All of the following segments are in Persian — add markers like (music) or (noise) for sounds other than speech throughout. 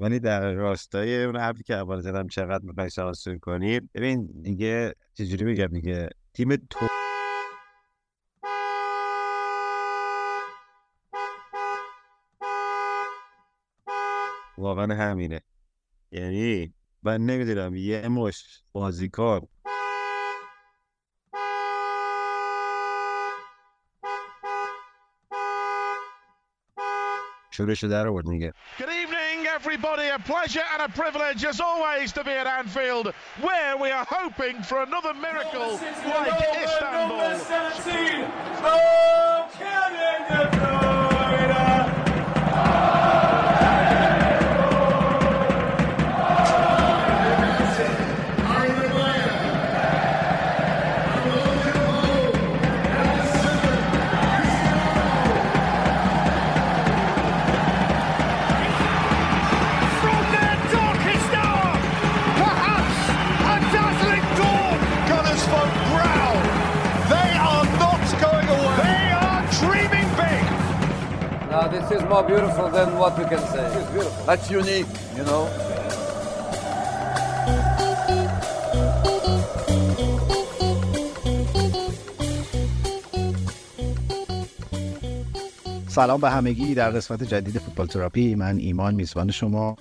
ولی در راستای اون حرفی که اول زدم چقدر می‌خوای سانسور کنی؟ ببین دیگه چجوری بگم دیگه تیم تو واقعا همینه. یعنی من نمی‌دونم یه مش بازیکن شورشو در آورد میگه. Everybody. A pleasure and a privilege, as always, to be at Anfield, where we are hoping for another miracle like Istanbul. This is more beautiful than what we can say. It's beautiful. That's unique, you know. سلام به همگی در قسمت جدید فوتبال تراپی من ایمان میزبان شما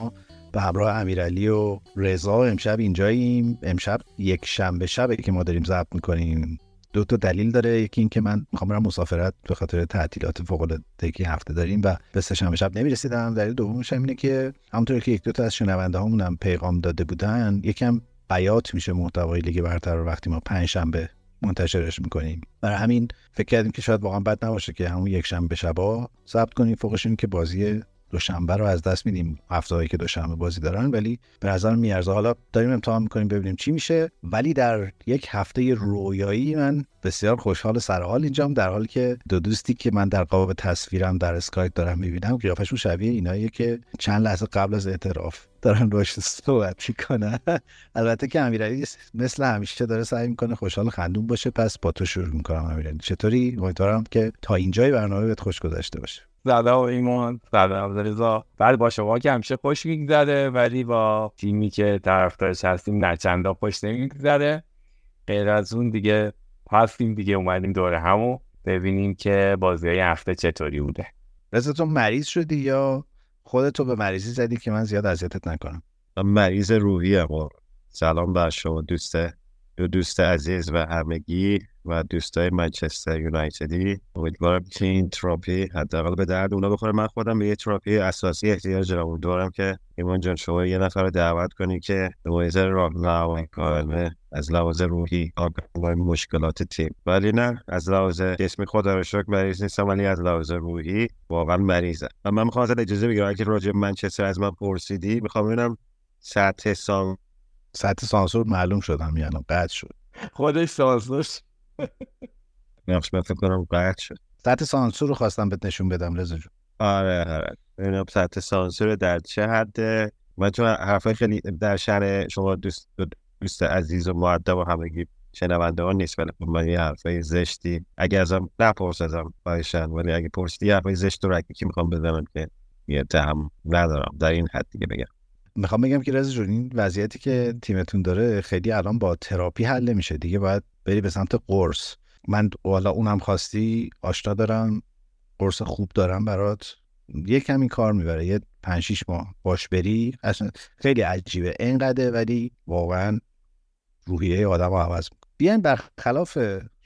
به همراه امیرعلی و رضا امشب اینجاییم امشب یک شنبه شبه که ما داریم ضبط می‌کنیم دو تا دلیل داره. یکی این که من می‌خوام برم مسافرت به خاطر تعطیلات فوق العاده که هفته داریم و به شنبه شب نمی‌رسیدم. دلیل دومش هم اینه که همونطور که یک دو تا از شنونده هامونم پیغام داده بودن یکم بیات میشه محتوای لیگ برتر وقتی ما پنج شنبه منتشرش می‌کنیم. برای همین فکر کردیم که شاید واقعا بد نباشه که همون یک شنبه شبا ضبط کنیم. فوقش این که بازی دوشنبه رو از دست میدیم هفته که دوشنبه بازی دارن ولی به نظر میارزه. حالا داریم امتحان می‌کنیم ببینیم چی میشه. ولی در یک هفته رویایی من بسیار خوشحال سرحال اینجام در حالی که دو دوستی که من در قاب تصویرم در اسکایپ دارم می‌بینم قیافشون شبیه ایناییه که چند لحظه قبل از اعتراف دارن باش صحبت می‌کنن. (laughs) البته که امیرعلی مثل همیشه داره سعی می‌کنه خوشحال خندون باشه پس با تو شروع می‌کنم امیرعلی. چطوری؟ امیدوارم که تا اینجای برنامه بهت خوش گذشته باشه. زده و ایمان زده. رضا بعد با شما که همیشه خوش میگذره ولی با تیمی که طرفدارش هستیم نه چندا خوش نمیگذره. غیر از اون دیگه هستیم دیگه اومدیم دور همو ببینیم که بازی های هفته چطوری بوده. رضا تو مریض شدی یا خودتو به مریضی زدی که من زیاد اذیتت نکنم؟ من مریض روحی هم سلام بر شما دوست دو دوست عزیز و همگی. و دوستای منچستر یونایتدی. امیدوارم که این تراپی حداقل به درد اونا بخوره. من خودم به یه تراپی اساسی احتیاج دارم. امیدوارم که ایمان جان شما یه نفر رو دعوت کنی که به راهنمایی کارمه از لحاظ روحی آگاه مشکلات تیم. ولی نه از لحاظ جسمی خدا رو شکر مریض نیستم ولی از لحاظ روحی واقعا مریضم. و من می‌خوام ازت اجازه بگیرم اگه راجع منچستر از من پرسیدی می‌خوام ببینم سطح سام سطح سانسور معلوم شدم یعنی قطع شد. خودش سانسور (laughs) نقش من فکر کنم قطع شد. سطح سانسور رو خواستم بهت نشون بدم رضا جون. آره آره. ببینم سطح سانسور در چه حده من چون حرفای خیلی در شهر شما دوست دوست عزیز و معدب و همگی شنونده ها نیست ولی خب من یه حرفای زشتی. اگه ازم نپرسیدم بایشن ولی اگه پرسیدی حرفای زشت رو که می‌خوام بزنم که یه تهم ندارم. در این حد دیگه بگم. می‌خوام بگم که رضا جون این وضعیتی که تیمتون داره خیلی الان با تراپی حل نمیشه. دیگه باید بری به سمت قرص. من حالا اونم خواستی آشنا دارم قرص خوب دارم برات. یه کمی کار می‌بره یه پنج شیش ماه باش بری. اصلا خیلی عجیبه. اینقدر ولی واقعا روحیه آدم رو عوض بیاین برخلاف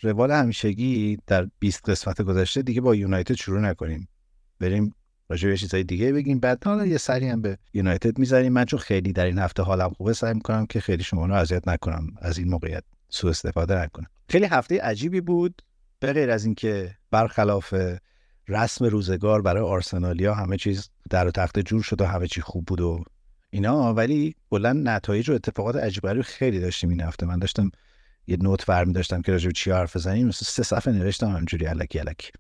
روال همیشگی در 20 قسمت گذشته دیگه با یونایتد شروع نکنیم. بریم راجع به چیزای دیگه بگیم. بعد حالا یه سری هم به یونایتد می‌ذاریم من چون خیلی در این هفته حالم خوبه سعی می‌کنم که خیلی شما رو اذیت نکنم از این موقعیت. سوء استفاده نکنم خیلی هفته عجیبی بود به غیر از اینکه برخلاف رسم روزگار برای آرسنالیا همه چیز در و تخت جور شد و همه چی خوب بود و اینا ولی کلا نتایج و اتفاقات عجیب خیلی داشتیم این هفته. من داشتم یه نوت برمی داشتم که راجع به چی حرف بزنیم مثلا سه صفحه نوشتم همجوری الکی الکی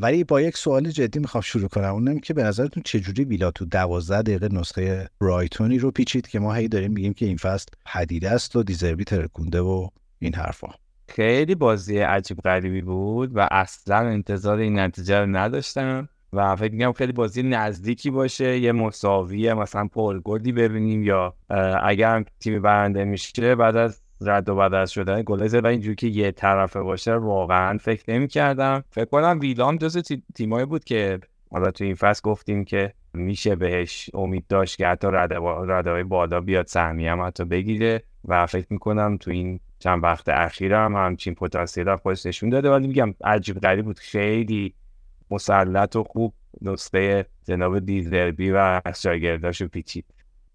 ولی با یک سوال جدی می‌خوام شروع کنم. اونم که به نظرتون چه جوری ویلا تو 12 دقیقه نسخه برایتونی رو پیچید که ما هی داریم میگیم که این فصل پدیده است و دیزربی ترکونده و این حرفا. خیلی بازی عجیب غریبی بود و اصلا انتظار این نتیجه رو نداشتم و فکر می‌کنم خیلی بازی نزدیکی باشه یه مساوی مثلا پرگردی ببینیم یا اگر تیم برنده میشه بعد از رد و بدل شدن گل و اینجوری که یه طرفه باشه واقعا فکر نمی کردم فکر کنم ویلام جز تیمایی بود که حالا تو این فصل گفتیم که میشه بهش امید داشت که حتی رده بالا بیاد سهمی هم حتی بگیره و فکر می‌کنم تو این چند وقت اخیر هم همچین پتانسیل خودش نشون داده. ولی میگم عجیب غریب بود. خیلی مسلط و خوب نسخه جناب دیزربی و شاگرداش رو پیچید.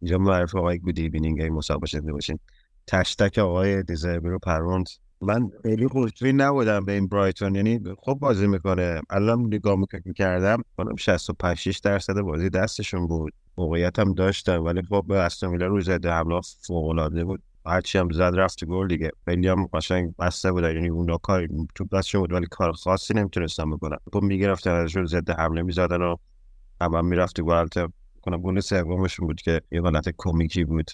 اینجا معرف آقای گودی بینینگ مسابقه شده باشین. تشتک آقای دیزربی رو پروند. من خیلی خوشبین نبودم به این برایتون. یعنی خوب بازی می‌کنه. الان نگاه می‌کردم کنم 65 6 درصد بازی دستشون بود. موقعیت هم داشتن ولی خب به استون روی زده حمله فوق بود. هرچی هم زد رفت گل دیگه. خیلی هم قشنگ بسته بود. یعنی اون کار تو دستشون بود ولی کار خاصی نمی‌تونستن بکنن. خب می‌گرفتن ازشون ضد حمله می‌زدن و هم, هم می‌رفت گل کنم گل سومشون بود که یه حالت کمیکی بود.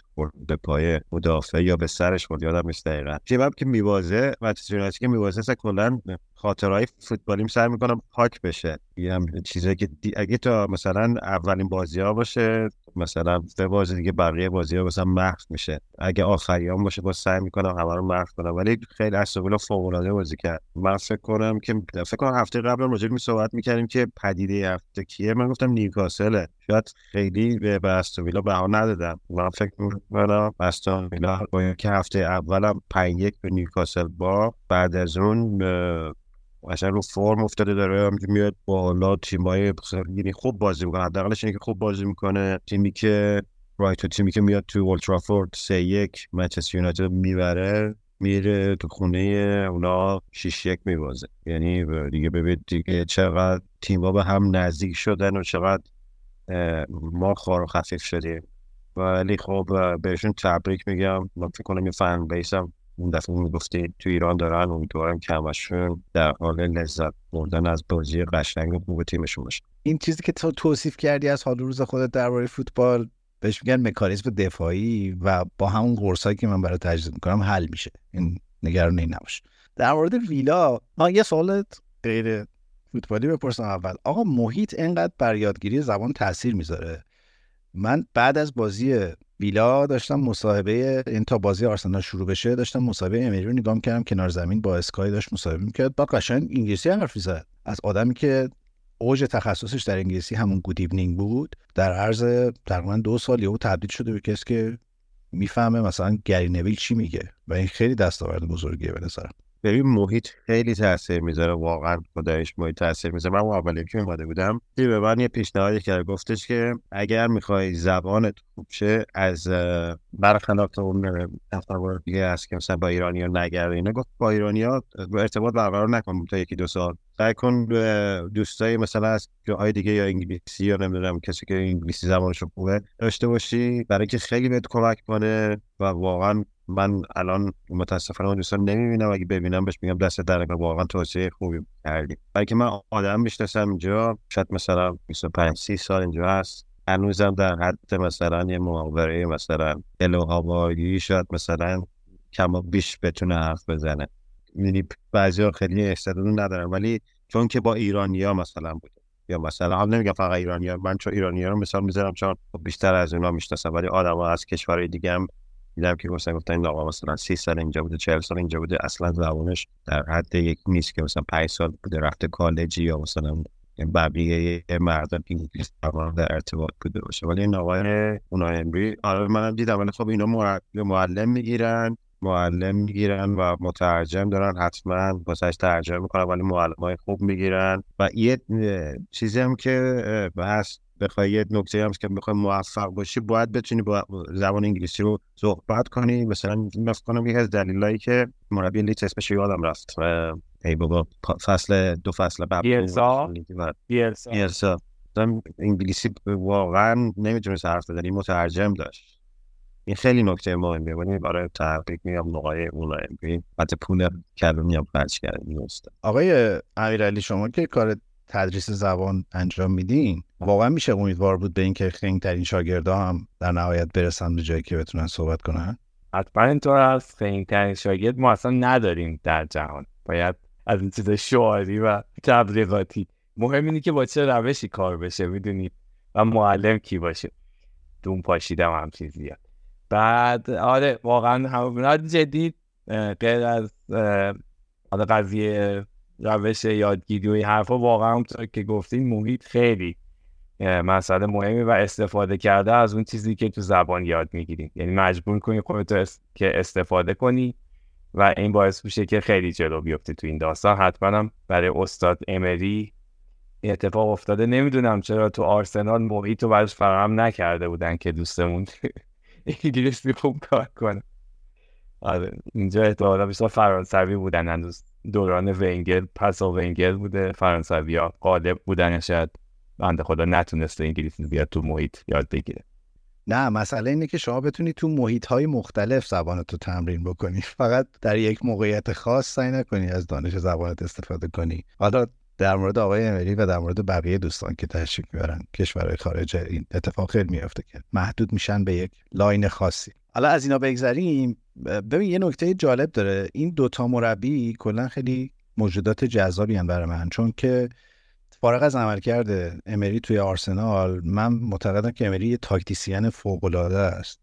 به پای مدافع یا به سرش بود یادم نیست دقیقا. تیمم که میوازه و که میوازه اصلا کلا خاطرهای فوتبالیم سر می‌کنم پاک بشه. یه چیزایی که اگه تا مثلا اولین بازی ها باشه مثلا به بازی دیگه بقیه بازی ها مثلا محو میشه. اگه آخریان باشه با سعی می‌کنم همه رو محو کنم. ولی خیلی استقبال فوق العاده بازی کرد من فکر کنم که فکر کنم هفته قبل راجع می صحبت می‌کردیم که پدیده هفته کیه. من گفتم نیوکاسله. شاید خیلی به استون بها ندادم. من فکر می‌کنم استون ویلا با که هفته اولم 5 یک به نیوکاسل با بعد از اون اصلا رو فرم افتاده داره میاد بالا تیمای یعنی خوب بازی می‌کنه. حداقلش اینه که خوب بازی می‌کنه. تیمی که رایت تیمی که میاد تو اولترافورد سه یک منچستر یونایتد می‌بره میره تو خونه اونا 6 یک میبازه. یعنی دیگه ببینید دیگه چقدر تیم‌ها به هم نزدیک شدن و چقدر ما خار و خفیف شدیم. ولی خب بهشون تبریک میگم. من فکر کنم یه فن بیسم اون دفعه می‌گفتی تو ایران دارن امیدوارم کمشون در حال لذت بردن از بازی قشنگ و خوب تیمشون باشه. این چیزی که تو توصیف کردی از حال روز خودت درباره فوتبال بهش میگن مکانیزم دفاعی و با همون قرصایی که من برای تجدید می‌کنم حل میشه. این نگران این نباش. در مورد ویلا ها یه سوالت غیر فوتبالی بپرسم اول. آقا محیط انقدر بر یادگیری زبان تاثیر می‌ذاره. من بعد از بازی ویلا داشتم مصاحبه این تا بازی آرسنال شروع بشه داشتم مصاحبه امری رو نگاه کردم کنار زمین با اسکای داشت مصاحبه می‌کرد. با قشنگ انگلیسی حرف زد از آدمی که اوج تخصصش در انگلیسی همون good evening بود در عرض تقریبا دو سال یهو تبدیل شده به کسی که می‌فهمه مثلا گری نویل چی میگه. و این خیلی دستاورد بزرگیه به نظرم. ببین محیط خیلی تاثیر می‌ذاره. واقعا خدایش محیط تاثیر می‌ذاره. من اولی که اومده بودم. دی به من یه پیشنهادی کرد. گفتش که اگر می‌خوای زبانت خوب شه از برخلاف اون تصور دیگه هست که مثلا با ایرانی ها نگرده. اینا گفت با ایرانی ها ارتباط برقرار نکن. تا یکی دو سال. سعی کن دوستای مثلا از جاهای دیگه یا انگلیسی یا نمی‌دونم کسی که انگلیسی زبانش خوبه داشته باشی. برای که خیلی بهت کمک کنه و واقعا من الان متاسفانه اون دوستان نمی‌بینم اگه ببینم بهش میگم دست در واقعا توصیه خوبی کردی. برای که من آدم می‌شناسم اینجا شاید مثلا 25 30 سال اینجا هست. هنوزم در حد مثلا یه محاوره مثلا الوهاوایی شاید مثلا کما بیش بتونه حرف بزنه. یعنی بعضی خیلی استعداد ندارن ولی چون که با ایرانیا مثلا بوده. یا مثلا هم نمیگم فقط ایرانیا من چون ایرانیا رو مثال می‌ذارم چون بیشتر از اونا می‌شناسم ولی آدم از کشورهای دیگه هم دیدم که مثلا گفتن این آقا مثلا 30 سال اینجا بوده 40 سال اینجا بوده اصلا زبانش در حد یک نیست که مثلا 5 سال بوده رفته کالجی یا مثلا بقیه مردم انگلیس در ارتباط بوده باشه. ولی این آقای اونا امری آره منم دیدم ولی خب اینا معلم می‌گیرن معلم می‌گیرن و مترجم دارن حتما واسهش ترجمه می‌کنن ولی معلم های خوب می‌گیرن. و یه چیزی هم که هست بخوای یه نکته هم که بخوای موفق باشی باید بتونی با زبان انگلیسی رو صحبت کنی. مثلا فکر کنم یکی از دلایلی که مربی لیت اسمش یادم رفت. ای بابا فصل دو فصل بعد بیلسا بیلسا انگلیسی واقعا نمی‌تونست حرف بزنی مترجم داشت. این خیلی نکته مهمیه. ولی برای تحقیق میام نقای اون حتی پول کلمی هم خرج کردن آقای امیرعلی شما که کار تدریس زبان انجام میدین؟ واقعا میشه امیدوار بود به اینکه خنگ ترین شاگردا هم در نهایت برسن به جایی که بتونن صحبت کنن؟ حتما اینطور از خنگ ترین شاگرد ما اصلا نداریم در جهان. باید از این چیز شعاری و تبلیغاتی. مهم اینه که با چه روشی کار بشه می‌دونید و معلم کی باشه. دون پاشیدم هم زیاد. بعد آره واقعا هم جدی غیر از قضیه روش یادگیری و این حرفا واقعا که گفتین محیط خیلی مسئله مهمی و استفاده کرده از اون چیزی که تو زبان یاد می‌گیریم. یعنی مجبور کنی خودت که استفاده کنی و این باعث میشه که خیلی جلو بیفته تو این داستان. حتما هم برای استاد امری اتفاق افتاده. نمی‌دونم چرا تو آرسنال محیط رو براش فراهم نکرده بودن که دوستمون (laughs) انگلیسی خوب کار کنه. آره اینجا احتمالا بیشتر فرانسوی بودن هنوز دوران ونگر پس ونگر بوده فرانسوی ها. غالب بودن شاید بنده خدا نتونسته انگلیسی بیاد تو محیط یاد بگیره. نه مسئله اینه که شما بتونی تو محیط های مختلف زبانت رو تمرین بکنی. فقط در یک موقعیت خاص سعی نکنی از دانش زبانت استفاده کنی. حالا در مورد آقای امری و در مورد بقیه دوستان که تشریف می‌برن کشورهای خارج این اتفاق خیلی میافته که محدود میشن به یک line خاصی. حالا از اینا بگذریم ببین یه نکته جالب داره. این دوتا مربی کلا خیلی موجودات جذابی هم برای من. چون که فارغ از عملکرد امری توی آرسنال من معتقدم که امری یه تاکتیسین فوق است.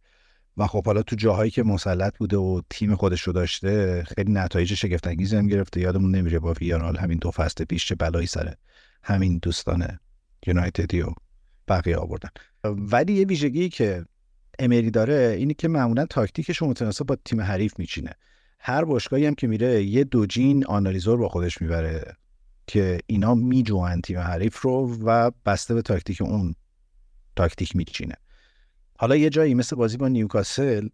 و خب حالا تو جاهایی که مسلط بوده و تیم خودش رو داشته خیلی نتایج شگفت انگیزی هم گرفته. یادمون نمیره با ویارئال همین دو فصل پیش چه بلایی سر همین دوستان یونایتدی و بقیه آوردن. ولی یه ویژگی که امری داره اینی که معمولا تاکتیکش رو متناسب با تیم حریف میچینه. هر باشگاهی هم که میره یه دوجین آنالیزور با خودش می‌بره که اینا میجوان تیم حریف رو و بسته به تاکتیک اون تاکتیک میچینه. حالا یه جایی مثل بازی با نیوکاسل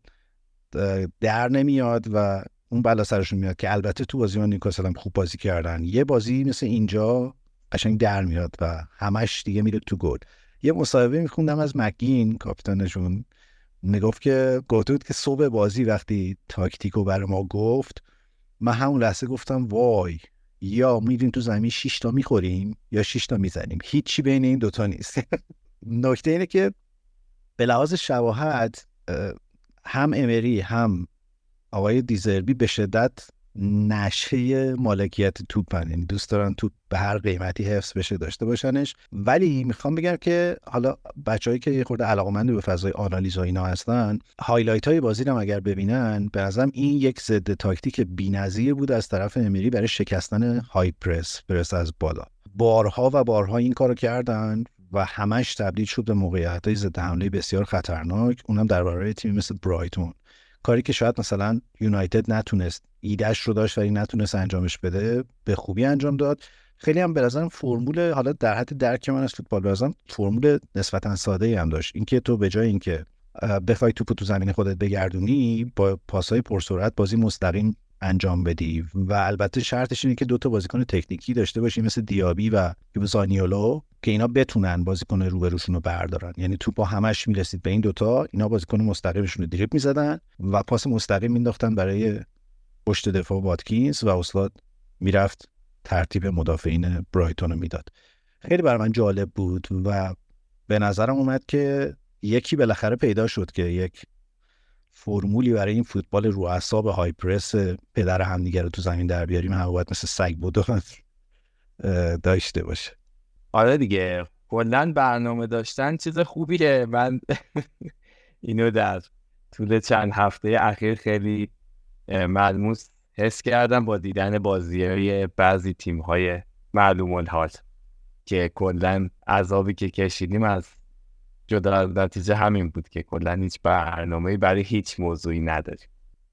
در نمیاد و اون بلا سرشون میاد که البته تو بازی با نیوکاسل هم خوب بازی کردن. یه بازی مثل اینجا قشنگ در میاد و همش دیگه میره تو گل. یه مصاحبه میخوندم از مکین کاپیتانشون. می‌گفت که گفته که صبح بازی وقتی تاکتیکو برای ما گفت من همون لحظه گفتم وای یا میریم تو زمین 6 تا می‌خوریم یا 6 تا می‌زنیم. هیچی بین این دوتا نیست. (laughs) نکته اینه که به لحاظ شواهد هم امری هم آقای دیزربی به شدت نشه مالکیت توپن. یعنی دوست دارن توپ به هر قیمتی حفظ بشه داشته باشنش. ولی می‌خوام بگم که حالا بچههایی که یه خورده علاقمند به فضای آنالیز و اینا هستن highlight های بازی رو اگر ببینن به نظرم این یک ضد تاکتیک بی‌نظیر بود از طرف امری برای شکستن های پرس پرس از بالا. بارها و بارها این کارو کردن و همش تبدیل شد به موقعیت های ضد حمله بسیار خطرناک. اونم در برابر تیمی مثل برایتون. کاری که شاید مثلا یونایتد نتونست ایدهش رو داشت ولی نتونست انجامش بده به خوبی انجام داد. خیلی هم به نظرم فرمول حالا در حد درک من از فوتبال به فرمول نسبتا ساده ای هم داشت. اینکه تو به جای اینکه بخوای توپو تو زمین خودت بگردونی با پاسای پرسرعت بازی مستقیم انجام بدی. و البته شرطش اینه که دو تا بازیکن تکنیکی داشته باشی مثل دیابی و زانیولو که اینا بتونن بازیکن روبروشون رو بردارن. یعنی تو با همش می‌رسید به این دوتا اینا بازیکن مستقیمشون رو دریپ می‌زدن و پاس مستقیم مینداختن برای پشت دفاع واتکینز و استاد می‌رفت ترتیب مدافعین برایتون رو می‌داد. خیلی برای من جالب بود و به نظرم اومد که یکی بالاخره پیدا شد که یک فرمولی برای این فوتبال رو اعصاب های پرس پدر همدیگه رو تو زمین در بیاریم هم باید مثل سگ بودو (laughs) داشته باشه. آره دیگه کلا برنامه داشتن چیز خوبیه. من (laughs) اینو در طول چند هفته اخیر خیلی ملموس حس کردم با دیدن بازی های بعضی تیم های معلوم الحال که کلا عذابی که کشیدیم از جدا نتیجه همین بود که کلا هیچ برنامه برای هیچ موضوعی نداریم.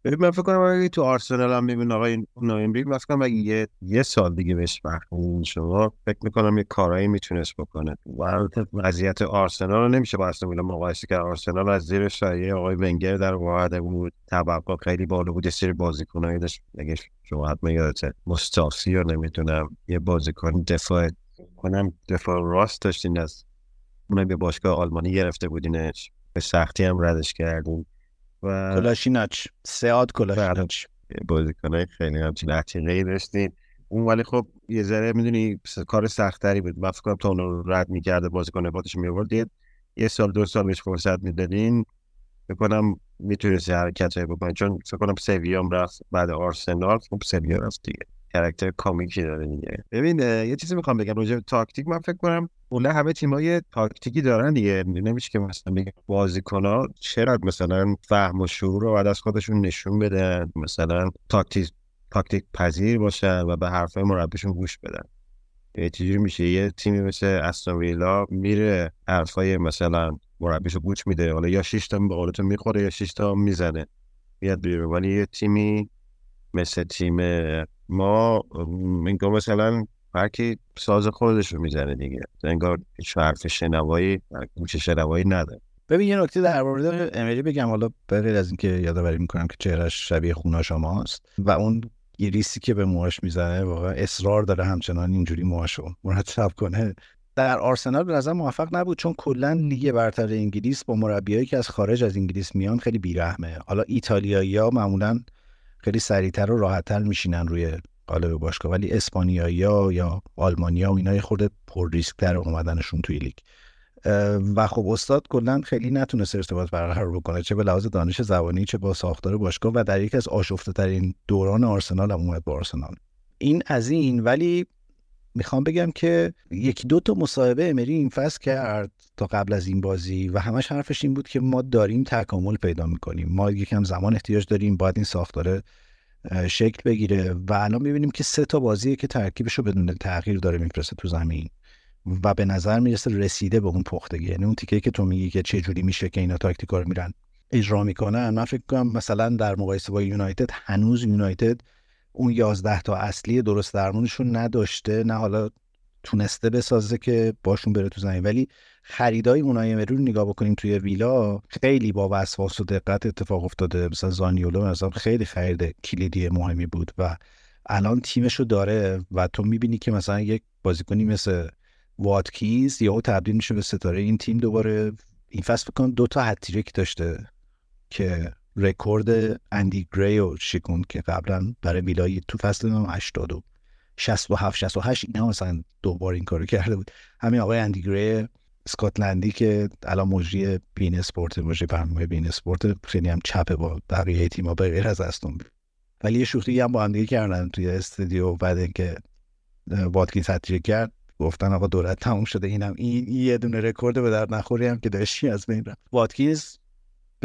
ببین من فکر کنم اگه تو آرسنال هم میبین آقای نویمبری مثلا اگه یه یه سال دیگه بهش وقت شما فکر می‌کنم یه کارایی می‌تونست بکنه. و وضعیت آرسنال رو نمیشه با اصلا مقایسه کرد. آرسنال از زیر سایه آقای ونگر در واقع بود. توقع خیلی بالا بود. یه سری بازیکنایی داشت. اگه شما حتما یادته مستافی یا نمی‌تونم یه بازیکن دفاع کنم دفاع راست داشتین. از اونم به باشگاه آلمانی گرفته بودینش. به سختی هم ردش کردیم و کلاشیناچ. سعاد کلاشیناچ. بازیکنای خیلی همچین عتیقه داشتین اون ولی خب یه ذره می‌دونی کار سختری بود. من فکر کنم تا اون رد می‌کرده بازیکن باتش میورد یه یه سال دو سال بهش فرصت می‌دادین. فکر کنم می‌تونستی حرکت بکنی. چون فکر کنم سویام رفت بعد آرسنال. خب سویا رفت دیگه. کرکتر کامیکی داره دیگه. ببین یه چیزی می‌خوام بگم. راجع تاکتیک من فکر کنم اون همه تیمای تاکتیکی دارن دیگه. نمیشه که مثلا بگم بازیکن‌ها چرا مثلا فهم و شعور رو بعد از خودشون نشون بدن مثلا تاکتیک تاکتیک پذیر باشن و به حرفای مربیشون گوش بدن. چجوری میشه؟ یه تیمی مثل استون میره حرفای مثلا مربیشو گوش میده. حالا یا 6 تا به قولتون می‌خوره یا 6 تا می‌زنه. میاد بیرون. ولی یه تیمی مثل تیم ما انگار مثلا هرکی ساز خودش رو می‌زنه دیگه. انگار هیچ حرف شنوایی گوش شنوایی نداره. ببین یه نکته در مورد امری بگم. حالا به غیر از اینکه یادآوری می‌کنم که چهرش شبیه خونا شماست و اون گریسی که به موهاش می‌زنه واقعا اصرار داره همچنان اینجوری موهاشو مرتب کنه. در آرسنال به نظر موفق نبود چون کلا لیگ برتر انگلیس با مربیایی که از خارج از انگلیس میان خیلی بیرحمه. حالا ایتالیایی ها معمولا خیلی سریعتر و راحتتر میشینن روی قالب باشگاه. ولی اسپانیایی ها یا آلمانیا و اینا خورده پر ریسک تر اومدنشون توی لیگ. و خب استاد کلا خیلی نتونست ارتباط برقرار بکنه چه به لحاظ دانش زبانی چه با ساختار باشگاه و در یکی از آشفته ترین دوران آرسنال هم اومد با آرسنال. این از این ولی می‌خوام بگم که یکی دو تا مصاحبه امری این فصل کرد تا قبل از این بازی و همش حرفش این بود که ما داریم تکامل پیدا می‌کنیم. ما یکم زمان احتیاج داریم باید این ساختاره شکل بگیره و الان می‌بینیم که سه تا بازیه که ترکیبش رو بدون تغییر داره میفرسته تو زمین و به نظر می‌رسه رسیده به اون پختگی. یعنی اون تیکه که تو میگی که چه جوری میشه که اینا تاکتیکا رو میرن اجرا می‌کنن. من فکر کنم مثلا در مقایسه با یونایتد هنوز یونایتد اون 11 تا اصلی درست درمونشون نداشته نه حالا تونسته بسازه که باشون بره تو زمین. ولی خریدای اونای امری نگاه بکنیم توی ویلا خیلی با وسواس و دقت اتفاق افتاده. مثلا زانیولو مثلا خیلی خرید کلیدی مهمی بود و الان تیمشو داره و تو می‌بینی که مثلا یک بازیکنی مثل واتکینز یا تبدیل میشه به ستاره این تیم دوباره. این فصل بکن دو تا هتریک داشته که رکورد اندی گری و شیکون که قبلا برای ویلای تو فصل 80 و 67 68 اینا مثلا دوبار این کارو کرده بود. همین آقای اندی گری اسکاتلندی که الان مجری بین اسپورت مجری برنامه بین اسپورت خیلی هم چپه با بقیه تیم‌ها به غیر از استون. ولی یه شوخی هم با هم دیگه کردن توی استودیو بعد اینکه واتکینز هتریک کرد گفتن آقا دورت تموم شده اینم این یه دونه رکورد به در نخوری هم که داشتی از بین رفت. واتکینز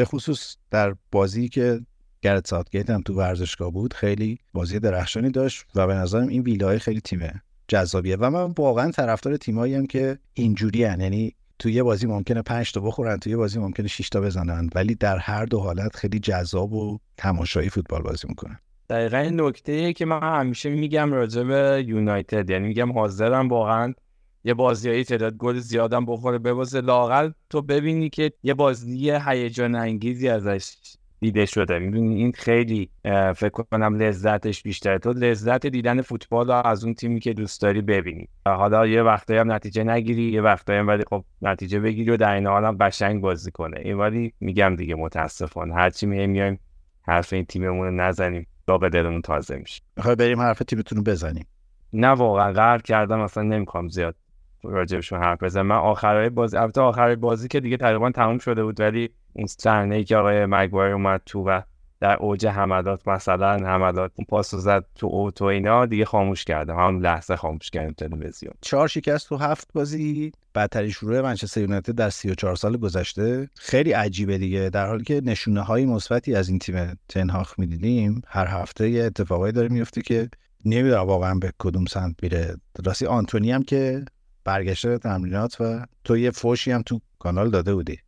به خصوص در بازی که گرت ساوتگیت هم تو ورزشگاه بود خیلی بازی درخشانی داشت و به نظرم این ویلای خیلی تیمه جذابیه و من واقعا طرفدار تیمایی هم که اینجوری یعنی تو یه بازی ممکنه 5 تا بخورن تو یه بازی ممکنه 6 تا بزنن ولی در هر دو حالت خیلی جذاب و تماشایی فوتبال بازی می‌کنن دقیقا این نکته که من همیشه میگم راجع به یونایتد. یعنی میگم حاضرم واقعا یه بازیایی تعداد گل زیادم بخوره. ببازه لاقل تو ببینی که یه بازی هیجان انگیزی ازش دیده شده. می‌دونی؟ این خیلی فکر کنم لذتش بیشتره. تو لذت دیدن فوتبال از اون تیمی که دوست داری ببینی. حالا یه وقتایی هم نتیجه نگیری یه وقتایی هم ولی خب نتیجه بگیری و در این حال هم قشنگ بازی کنه. این ولی میگم دیگه متاسفانه. هرچی میایم حرف این تیممون رو نزنیم. به دلمون تازه میشه. می‌خوای بریم حرف تیمتون رو بزنیم. نه واقعا. قهر کردم اصلا نمی‌خوام زیاد راجبشون حرف بزنم. من آخرای بازی البته آخرای بازی که دیگه تقریبا تموم شده بود ولی اون صحنه ای که آقای مگوایر اومد تو و در اوج حملات مثلا حملات اون پاس زد تو اوتو اینا دیگه خاموش کردم. هم لحظه خاموش کردم تلویزیون. چهار شکست تو هفت بازی. بدترین شروع منچستر یونایتد در 34 سال گذشته. خیلی عجیبه دیگه. در حالی که نشونه های مثبتی از این تیم تنهاخ می‌دیدیم. هر هفته یه اتفاقایی داره میفته که نمی‌دونم واقعا به کدوم سمت میره. راستی آنتونی هم که برگشته تمرینات و تو یه فوشی هم تو کانال داده بودی.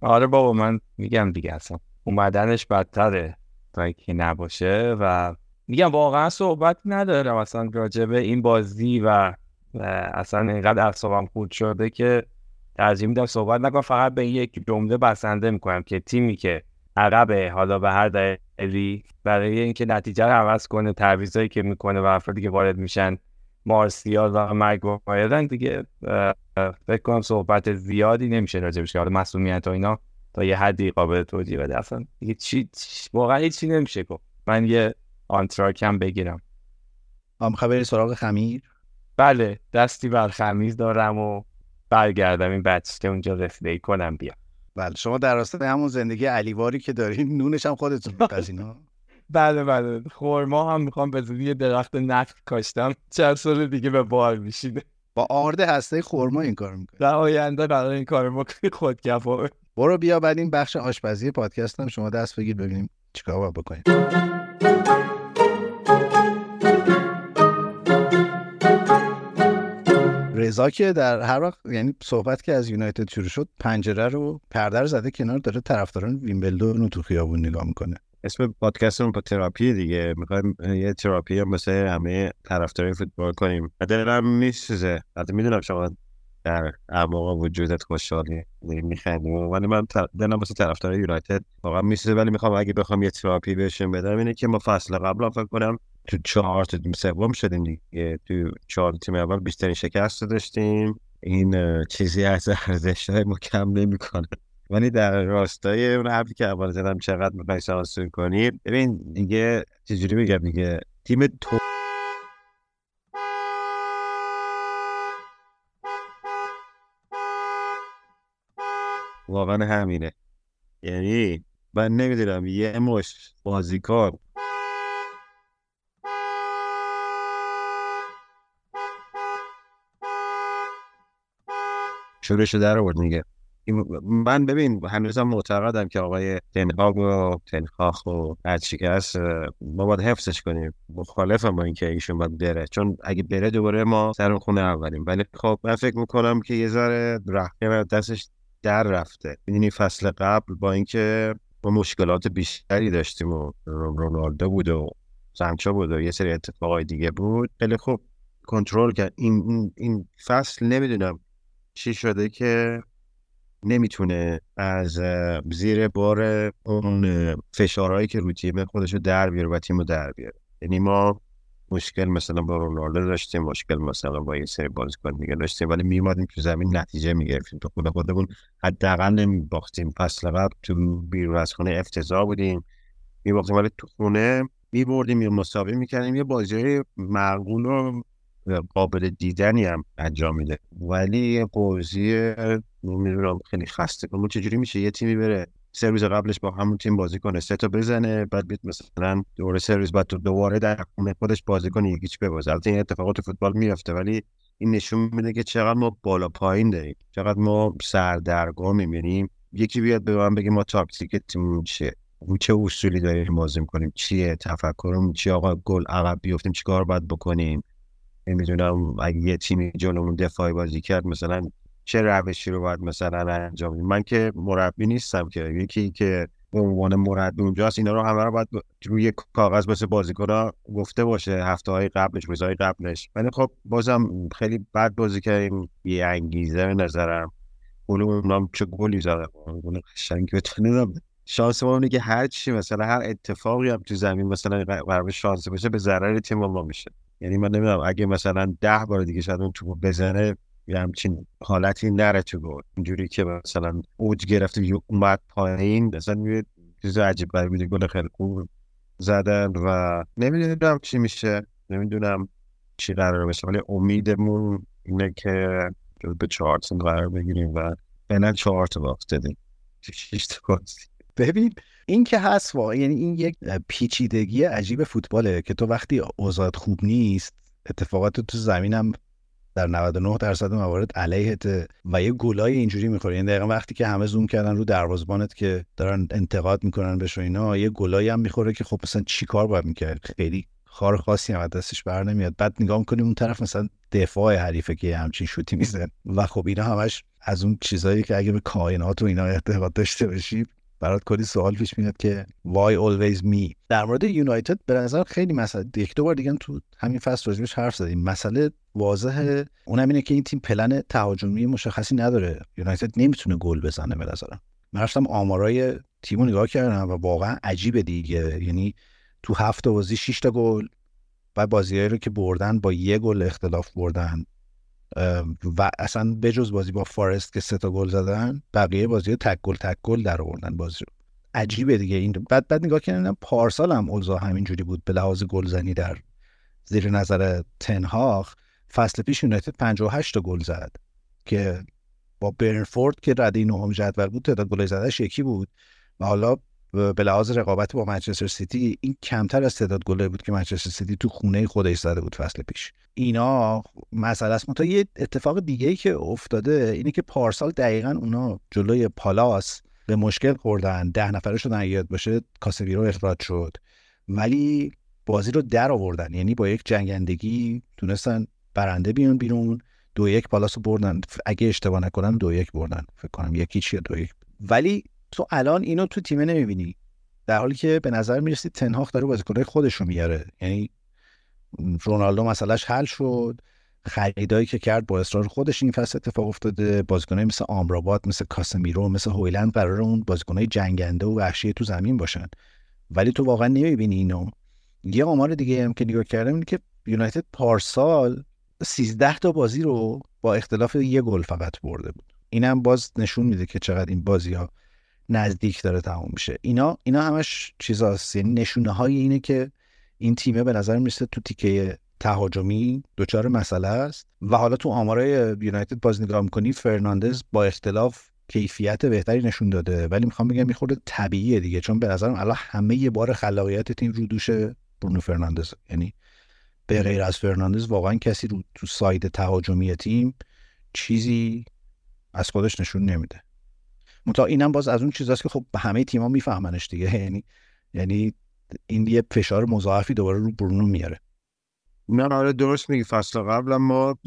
آره بابا من میگم دیگه اصلا اومدنش بدتره تا اینکه نباشه و میگم واقعا صحبت ندارم. اصلا راجبه این بازی و, اصلا اینقدر اعصابم خود شده که ترجیح میدم صحبت نکنم. فقط به یک جمله بسنده می‌کنم که تیمی که عقبه حالا به هر دلیلی برای اینکه نتیجه رو عوض کنه تعویضایی که می‌کنه و افرادی که وارد میشن مارسیال و مگوایرن دیگه فکر کنم صحبت زیادی نمیشه راجبش که حالا مسئولیت و اینا تا یه حدی قابل توجیه بده. اصلا چی واقعا هیچی نمیشه گفت. من یه آنتراکم بگیرم. هم خبری سراغ خمیر؟ بله دستی بر خمیز دارم و برگردم این بچه اونجا رسیده کنم بیا بله شما در راستای همون زندگی علیواری که دارین نونش هم خودتون اینا بله بله. خورما هم می‌خوام به زودی یه درخت نخل کاشتم. چند سال دیگه به بار میشینه. با آرد هسته خورما این کار می‌کنه در آینده قرار این کار ما خودکفا. برو بیا بعد این بخش آشپزی پادکست هم شما دست بگیر ببینیم چیکار باید بکنیم. رضا که در هر وقت یعنی صحبت که از یونایتد شروع شد پنجره رو پرده رو زده کنار داره طرفداران ویمبلدون رو تو خیابون نگاه می‌کنه. اسم پادکستمون با تراپی دیگه. می‌خوایم یه تراپی هم مثل همه طرفدارای فوتبال کنیم. و دلم میسوزه. حتی می‌دونم شما در اعماق وجودت خوشحالی میخندی. ولی من. دلم واسه طرفدار یونایتد واقعا میسوزه. ولی می‌خوام اگه بخوام یه تراپی بهشون بدم اینه که ما فصل قبل فکر کنم تو چهار تا سوم شدیم دیگه. تو چهار تیم اول بیشترین شکست داشتیم. این چیزی از ارزش های ما نمی‌کنه. ولی در راستای اون حرفی که اول زدم چقدر می‌خوای سانسور کنی؟ ببین دیگه چجوری میگم دیگه تیم تو واقعا همینه. یعنی من نمی‌دونم یه مش بازیکن شورشو در آورد میگه. من ببین هنوزم معتقدم که آقای تنهاگ و تنخاخ و هرچی که هست ما باید حفظش کنیم. مخالفم با اینکه ایشون باید بره. چون اگه بره دوباره ما سر خونه اولیم. ولی خب من فکر می‌کنم که یه ذره رحمه دستش در رفته. می‌دونی فصل قبل با اینکه ما مشکلات بیشتری داشتیم و رونالدو بود و سانچو بود و یه سری اتفاقای دیگه بود. خیلی خوب کنترل کرد. این, این فصل نمی‌دونم چی شده که نمی‌تونه از زیر بار اون فشارهایی که رو تیم خودش رو در بیاره و تیم رو در بیاره. یعنی ما مشکل مثلا با رونالدو داشتیم مشکل مثلا با یه سری بازیکن دیگه داشتیم ولی میومدیم تو زمین نتیجه می‌گرفتیم. تو خود خودمون حداقل نمیباختیم. فصل قبل تو بیرون از خونه افتضاح بودیم. میباختیم. ولی تو خونه میبردیم یا مساوی می‌کردیم. یه بازی معقول و قابل دیدنی هم انجام میده ولی بازی نمی‌دونم خیلی خسته. کنم چجوری میشه یه تیمی بره روز قبلش با همون تیم بازی کنه سه تا بزنه بعد بیت مثلا دوره روز بعد دوباره در خونه خودش بازی کنه یکیچ ببازه. البته این اتفاقات فوتبال میفته ولی این نشون میده که چقدر ما بالا پایین داریم چقدر ما سردرگم می‌بینیم. یکی بیاد به من بگه ما تاکتیک تیم چیه؟ چه اصولی داریم بازی کنیم چیه تفکرم چی آقا گل عقب بیفتیم؟ چیکار باید بکنیم؟ نمی‌دونم اگه یه تیمی جلومون دفاعی بازی کرد مثلا چه روشی رو باید مثلا انجام من که مربی نیستم که. یکی که به عنوان مربی اونجاست اینا رو همه رو باید روی کاغذ واسه بازیکن‌ها گفته باشه هفته های قبلش روزهای قبلش. ولی خب بازم خیلی بد بازی کردیم. یه انگیزه به نظرم. گل اونام چه گلی زدن؟ گل قشنگ شانس ما که هر چی مثلا هر اتفاقی هم تو زمین مثلا قرار شانس باشه به ضرر تیم ما میشه. یعنی من نمی‌دونم اگه مثلا ده بار دیگه شاید اون تو بزنه یه همچین حالتی نره تو گل. اینجوری که مثلا اوج گرفته اومد پایین مثلا یه چیز عجیب غریبی گل خیلی خوب زدن و نمی‌دونم چی میشه. نمی‌دونم چی قرار بشه. ولی امیدمون اینه که به چهار قرار بگیریم و فعلا چهار تا باخت دادیم. ببین این که هست واقعا یعنی این یک پیچیدگی عجیب فوتباله که تو وقتی اوضاعت خوب نیست اتفاقات تو زمینم در 99 درصد موارد علیهت و یه گلای اینجوری می‌خوره. یعنی دقیقا وقتی که همه زوم کردن رو دروازبانت که دارن انتقاد می‌کنن بهش اینا یه گلایی هم می‌خوره که خب مثلا چیکار باید می‌کرد؟ خیلی خار خاصی هم دستش بر نمیاد. بعد نگاه می‌کنیم اون طرف مثلا دفاع حریفه که همچین شوتی میزن و خب اینا همش از اون چیزهایی که اگه به کائنات و اینا اعتقاد داشته باشی برات کلی سوال پیش میاد که why always me در مورد یونایتد به نظر خیلی مسئله یک دو بار دیگه تو همین فصل راجبش حرف زدیم. مسئله واضحه. اونم اینه که این تیم پلن تهاجمی مشخصی نداره. یونایتد نمی‌تونه گل بزنه به نظرم. من رفتم آمارای تیمو نگاه کردم و واقعا عجیبه دیگه. یعنی تو هفت بازی 6 تا گل و بازیهایی رو که بردن با یه گل اختلاف بردن. و اصلا بجز بازی با فارست که سه تا گل زدن بقیه بازی تک گل تک گل در آوردن بازی رو. عجیبه دیگه. این بعد بعد نگاه کردم پارسال هم اوضاع همینجوری بود. به لحاظ گلزنی در زیر نظر تنهاخ فصل پیش یونایتد 58 تا گل زد که با برنفورد که رده نهم جدول بود تعداد گل زدهش یکی بود. و حالا به لحاظ رقابت با منچستر سیتی این کمتر از تعداد گله بود که منچستر سیتی تو خونه خودش زده بود فصل پیش. اینا مسئله است. یه اتفاق دیگه ای که افتاده اینه که پارسال دقیقا اونا جلوی پالاس به مشکل خوردن. ده نفره شدن یاد باشه کاسمیرو اخراج شد. ولی بازی رو در آوردن. یعنی با یک جنگندگی تونستن برنده بیان بیرون. دو یک پالاس رو بردن. اگه اشتباه نکنم دو یک بردن. فکر کنم یکی چیه دو یک. ولی تو الان اینو تو تیمه نمی‌بینی. در حالی که به نظر می‌رسی تنهاخ داره بازیکنهای خودش رو میاره یعنی رونالدو مسئلهش حل شد. خریدایی که کرد با اصرار خودش این فصل اتفاق افتاده. بازیکنای مثل آمرابات مثل کاسمیرو مثل هویلند قرار اون بازیکنای جنگنده و وحشی تو زمین باشن. ولی تو واقعا نمی‌بینی اینو. یه آمار دیگه هم که نگاه کردم اینه که یونایتد پارسال 13 تا بازی رو با اختلاف یه گل فقط برده بود. اینم باز نشون میده که چقدر این بازی ها نزدیک داره تموم میشه. اینا اینا همش چیزاست یعنی نشونه های اینه که این تیمه به نظر می‌رسه تو تیکه تهاجمی دچار مسئله است. و حالا تو آمارای یونایتد باز نگاه می‌کنی فرناندز با اختلاف کیفیت بهتری نشون داده. ولی می‌خوام بگم یه خورده طبیعیه دیگه چون به نظرم الان همه یه بار خلاقیت تیم رو دوش برونو فرناندز. یعنی به غیر از فرناندز واقعا کسی رو تو side تهاجمی تیم چیزی از خودش نشون نمیده. منتها اینم باز از اون چیزاست که خب همه تیم‌ها میفهمنش دیگه. یعنی یعنی این یه فشار مضاعفی دوباره رو برونو میاره. نه آره درست میگی. فصل قبل ما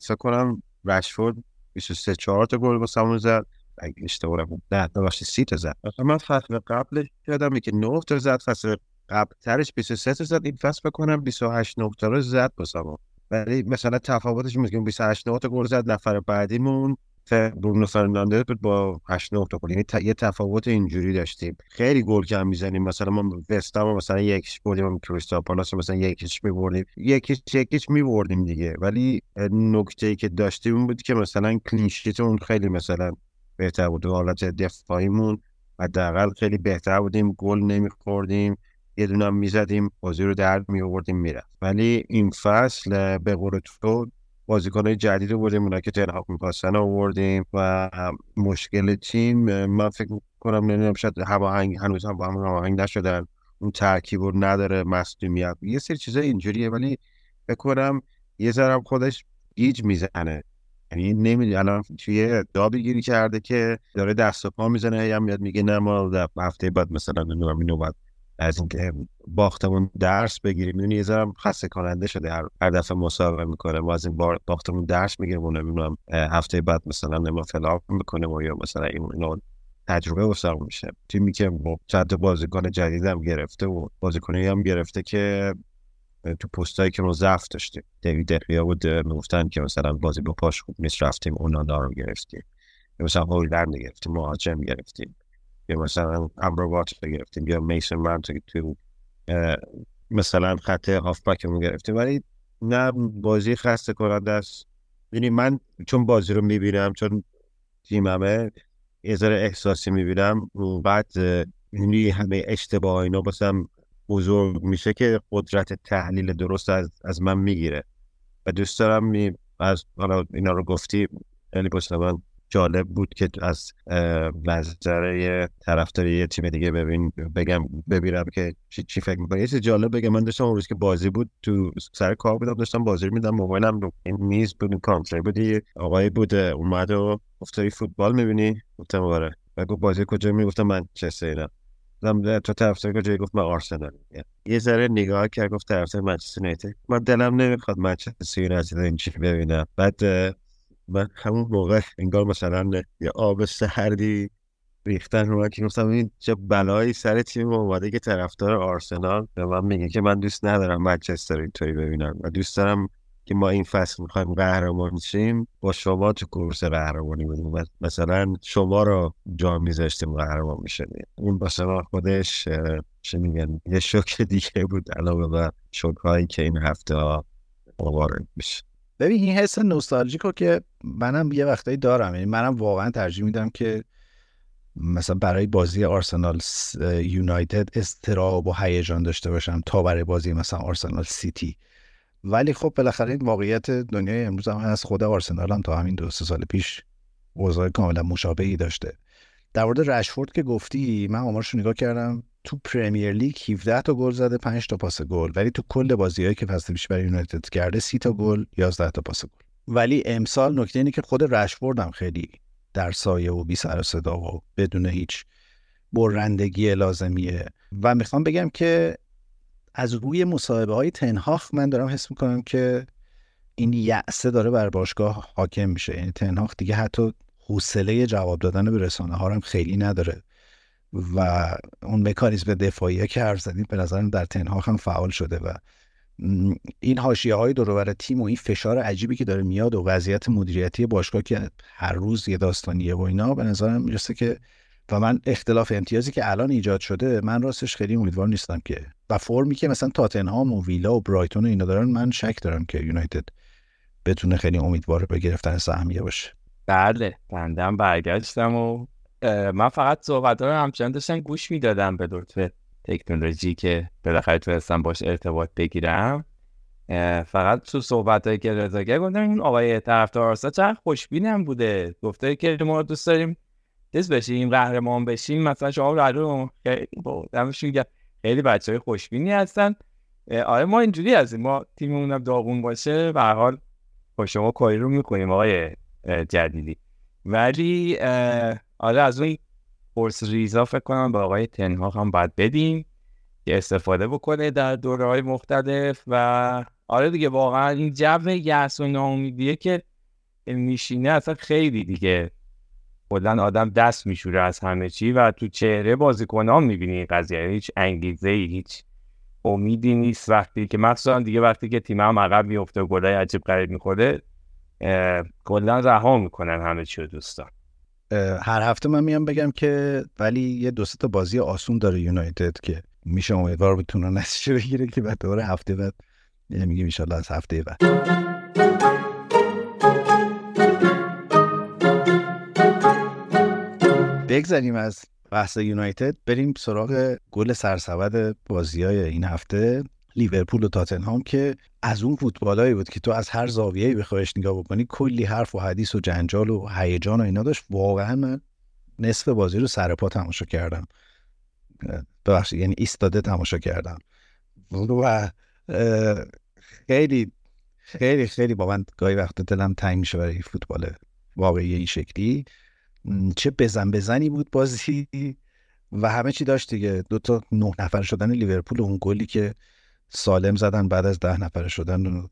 فکر کنم رشفورد 23 4 تا گل واسمون زد. اگه اشتباه نکنم نه ببخشید 30 تا زد. من فصل قبل یادم که 9 تا زد فصل قبل ترش 23 تا زد. این فصل بکنم 28 نقطه رو زد واسمون. ولی مثلا تفاوتش میگه 28 نقطه گل زد نفر بعدیمون. برونو فرناندز بود با 8 9 تا گل. یعنی یه تفاوت اینجوری داشتیم. خیلی گل کم می‌زنیم. مثلا ما وستام مثلا یکیش بردیم کریستال پالاس مثلا یکیش میبردیم. یکیش یکیش میبردیم دیگه. ولی نکته ای که داشتیم بود که مثلا کلینشیتمون خیلی مثلا بهتر بود. حالت دفاعیمون حداقل خیلی بهتر بودیم. گل نمیخوردیم. یه دونه می‌زدیم. بازی رو در می آوردیم می‌رفت. ولی این فصل به قول تو بازیکن جدید رو بردیم اونا که تنهاق می‌خواستن آوردیم و مشکل تیم من فکر کنم نمی‌دونم شاید هماهنگ هنوز هم با هم هماهنگ نشدن اون ترکیب رو نداره مصدومیت. یه سری چیزا اینجوریه ولی فکر کنم یه ذره خودش گیج می‌زنه. یعنی نمی‌دونی الان توی دابی گیری کرده که داره دست و پا می‌زنه یا میاد میگه نه ما هفته بعد مثلا نمی‌دونم اینو بعد از اینکه باختمون درس بگیریم. می‌دونی یه ذره خسته کننده شده هر, هر دفعه مسابقه می‌کنه ما از این بار باختمون درس می‌گیریم و نمی‌دونم هفته بعد مثلا ما فلان می‌کنه و یا مثلا این تجربه واسه میشه. تیمی که چند بازیکن جدیدم گرفته و بازیکنی هم گرفته که تو پستایی که ما ضعف داشتیم. دیوید دقیقه بود می‌گفتن که مثلا بازی با پاش خوب نیست رفتیم اونا رو گرفتیم. مثلا هولند گرفتیم مهاجم گرفتیم. یا مثلا امروات رو گرفتیم یا میسن مانت تو مثلا خط هافبک رو گرفتیم ولی نه بازی خسته کننده است. یعنی من چون بازی رو می‌بینم چون تیممه یه ذره احساسی می‌بینم. بعد یعنی همه اشتباه اینا باسم بزرگ میشه که قدرت تحلیل درست از, از من می‌گیره. و دوست دارم می از حالا اینا رو گفتی یعنی من جالب بود که از نظر طرفداری یه تیم دیگه ببین بگم ببینم که چی, چی فکر می‌کنه یه چیز جالب بگم من داشتم اون روز که بازی بود تو سر کار بودم داشتم بازی میدم موبایلم رو این میز بود کانتری بودی آقای بود اومد و گفت فوتبال می‌بینی؟ گفتم آره. و گفت بازی کجا می گفتم من چه اینا تو طرفدار کجا گفت من آرسنال. یه ذره نگاه کرد گفت طرفدار منچستر یونایتد. من دلم نمی‌خواد منچستر یونایتد این چی ببینم. بعد من همون موقع انگار مثلا یه آب سردی ریختن رو که گفتم این چه بلایی سر تیم اومده که طرفدار آرسنال به من میگه که من دوست ندارم منچستر اینطوری ببینم و دوست دارم که ما این فصل می‌خوایم قهرمان شیم با شما تو کورس قهرمانی بودیم مثلا شما رو جا میذاشتیم قهرمان میشه اون با خودش چه میگن؟ یه شوک دیگه بود علاوه بر شوک که این هفته ها میشه. ببین این حس نوستالژیکو که منم یه وقتایی دارم. یعنی منم واقعا ترجیح میدم که مثلا برای بازی آرسنال یونایتد استراب و هیجان داشته باشم تا برای بازی مثلا آرسنال سیتی. ولی خب بالاخره این واقعیت دنیای امروز هم هست. خود آرسنال هم تا همین دو سه سال پیش اوضاع کاملا مشابهی داشته. در مورد رشفورد که گفتی من آمارش نگاه کردم. تو پرمیر لیگ 17 تا گل زده 5 تا پاس گل. ولی تو کل بازیهایی که فصل پیش برای یونایتد کرده 30 تا گل 11 تا پاس گل. ولی امسال نکته اینه که خود رشفورد هم خیلی در سایه و بی سر صدا و بدون هیچ برندگی لازمیه. و می‌خوام بگم که از روی مصاحبه های تنهاخ من دارم حس می‌کنم که این یعصه داره بر باشگاه حاکم میشه. یعنی تنهاخ دیگه حتی حوصله جواب دادن به رسانه ها هم خیلی نداره. و اون مکانیزم دفاعی که حرف زدید به نظرم در تنهاخ هم فعال شده و این حاشیه های دور تیم و این فشار عجیبی که داره میاد و وضعیت مدیریتی باشگاه که هر روز یه داستانیه و اینا به نظرم می‌رسه که و من اختلاف امتیازی که الان ایجاد شده من راستش خیلی امیدوار نیستم که و فرمی که مثلا تاتنهام و ویلا و برایتون و اینا دارن من شک دارم که یونایتد بتونه خیلی امیدوار به گرفتن سهمیه باشه. بله بندم برگشتم و من فقط صحبت رو همچنان داشتم گوش می‌دادم به لطف تکنولوژی که بالاخره تونستم باش ارتباط بگیرم. فقط تو صحبت که رضا گفتم این آقای طرفدار آرسا چقدر خوشبینم بوده. گفته که ما دوست داریم چیز بشیم قهرمان بشیم. مثلا شما رو خیلی خیلی بچه های خوشبینی هستن. آره ما اینجوری هستیم. ما تیممون داغون باشه. به حال با شما کاری رو می‌کنیم آقای جدیدی. ولی آره از اون قرص ریزا فکر کنم به آقای تنها هم باید بدیم که استفاده بکنه در دوره های مختلف و آره دیگه واقعا این جو یأس و ناامیدیه که میشینه اصلا خیلی دیگه کلا آدم دست میشوره از همه چی و تو چهره بازیکنان می‌بینی این قضیه هیچ انگیزه ای هیچ امیدی نیست. وقتی که مخصوصا دیگه وقتی که تیم هم عقب میفته و گلای عجیب غریب می‌خوره کلا رها می‌کنن همه چی دوستان. هر هفته من میام بگم که ولی یه دو تا بازی آسون داره یونایتد که میشه امیدوار بتونه نتیجه بگیره که بعد دوباره هفته بعد میگه ان از هفته بعد. بگذاریم از بحث یونایتد بریم سراغ گل سرسبد بازی های این هفته. لیورپول و تاتنهام که از اون فوتبالایی بود که تو از هر زاویه‌ای بخوایش نگاه بکنی کلی حرف و حدیث و جنجال و هیجان و اینا داشت. واقعا من نصف بازی رو سر پا تماشا کردم. ببخشید یعنی ایستاده تماشا کردم. و خیلی خیلی خیلی با من گاهی وقت دلم تنگ میشه برای فوتبال واقعی این شکلی. چه بزن بزنی بود بازی. و همه چی داشت دیگه. دو تا نه نفر شدن لیورپول اون گلی که سالم زدن بعد از ده نفر شدن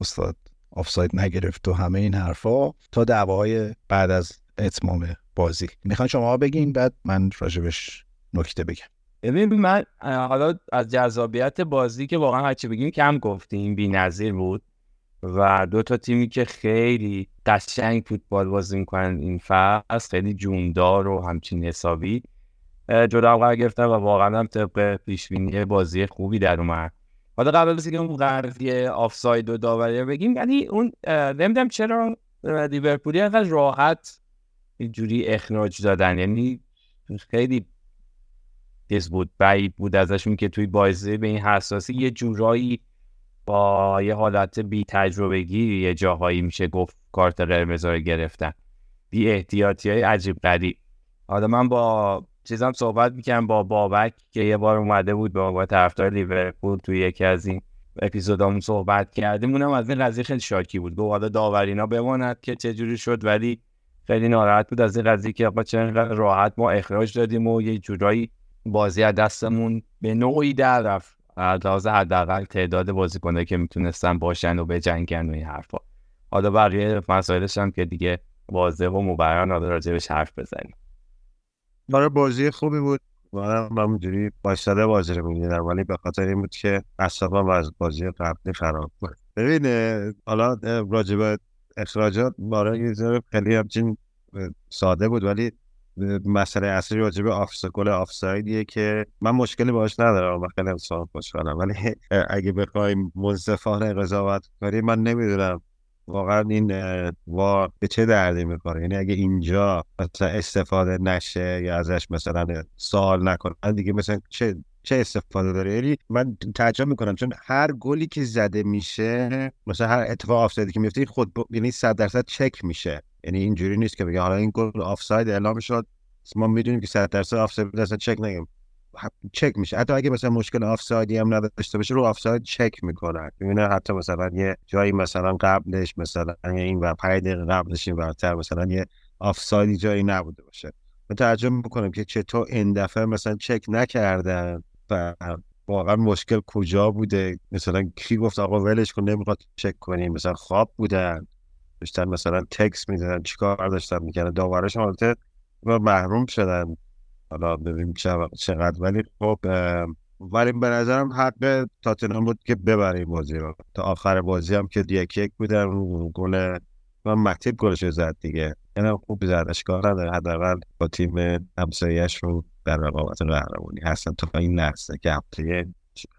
استاد آفساید نگرفت و همه این حرفا تا دعواهای بعد از اتمام بازی. می‌خوان شما بگین بعد من راجبش نکته بگم. ببین من حالا از جذابیت بازی که واقعا هرچی بگیم کم گفتیم بی نظیر بود و دو تا تیمی که خیلی قشنگ فوتبال بازی می‌کنن این فصل خیلی جوندار و همچین حسابی جدا قرار گرفتن و واقعا هم طبق پیشبینی بازی خوبی در اومد. حالا قبل از اینکه اون قضیه آفساید و داوری بگیم یعنی اون نمی‌دونم چرا لیورپولی انقدر راحت اینجوری اخراج دادن. یعنی خیلی چیز بود بعید بود ازشون که توی بازی به این حساسی یه جورایی با یه حالت بی تجربگی یه جاهایی میشه گفت کارت قرمز رو گرفتن. بی احتیاطی های عجیب غریب. حالا من با چیزم صحبت می‌کنم با بابک که یه بار اومده بود با, با طرفدار لیورپول توی یکی از این اپیزودامون صحبت کردیم. اونم از این قضیه خیلی شاکی بود. گفت حالا داورینا بماند که چجوری شد ولی خیلی ناراحت بود از این قضیه که آقا چقدر راحت ما اخراج دادیم و یه جورایی بازی از دستمون به نوعی در رفت. لحاظ حداقل تعداد بازیکنایی که می‌تونستن باشن و بجنگن و این حرفا. حالا بقیه مسائلش هم که دیگه واضح و حالا راجبش حرف بزنیم. برای بازی خوبی بود. من همونجوری بایستاده بازی رو می‌دیدم ولی به خاطر این بود که اصلا از بازی قبلی خراب بود. ببین حالا راجب اخراجات برای یه خیلی همچین ساده بود ولی مسئله اصلی راجب آفس گل آفسایدیه که من مشکلی باش ندارم و خیلی انسان خوشحالم. ولی اگه بخوایم منصفانه قضاوت کنیم من نمی‌دونم. واقعا این وا به چه دردی می‌خوره؟ یعنی اگه اینجا مثلا استفاده نشه یا ازش مثلا سوال نکنن دیگه مثلا چه چه استفاده داره؟ یعنی من تعجب می‌کنم چون هر گلی که زده میشه مثلا هر اتفاق آفسایدی که میفته خود ب... یعنی 100 درصد چک میشه. یعنی اینجوری نیست که بگه حالا این گل آفساید اعلام شد ما می‌دونیم که 100 درصد آفساید اصلا چک نگیم. چک میشه. حتی اگه مثلا مشکل آفسایدی هم نداشته باشه رو آفساید چک می‌کنن. می‌بینه حتی مثلا یه جایی مثلا قبلش مثلا این و 5 دقیقه قبلش این برتر مثلا یه آفسایدی جایی نبوده باشه. متوجه می‌کنم که چطور این دفعه مثلا چک نکردن و واقعا مشکل کجا بوده. مثلا کی گفت آقا ولش کن نمی‌خواد چک کنیم مثلا خواب بودن داشتن مثلا تکس می‌دادن چیکار داشتن می‌کنن داورش البته محروم شدن. حالا ببینیم چقدر. ولی خب ولی به نظرم حق تاتنهام بود که ببره این بازی رو. تا آخر بازی هم که یک یک بودن گل و مکتب گلش زد دیگه. یعنی خوب زد اشکال نداره. حداقل با تیم همسایهش رو در رقابت قهرمانی. هستن تا این لحظه که هفته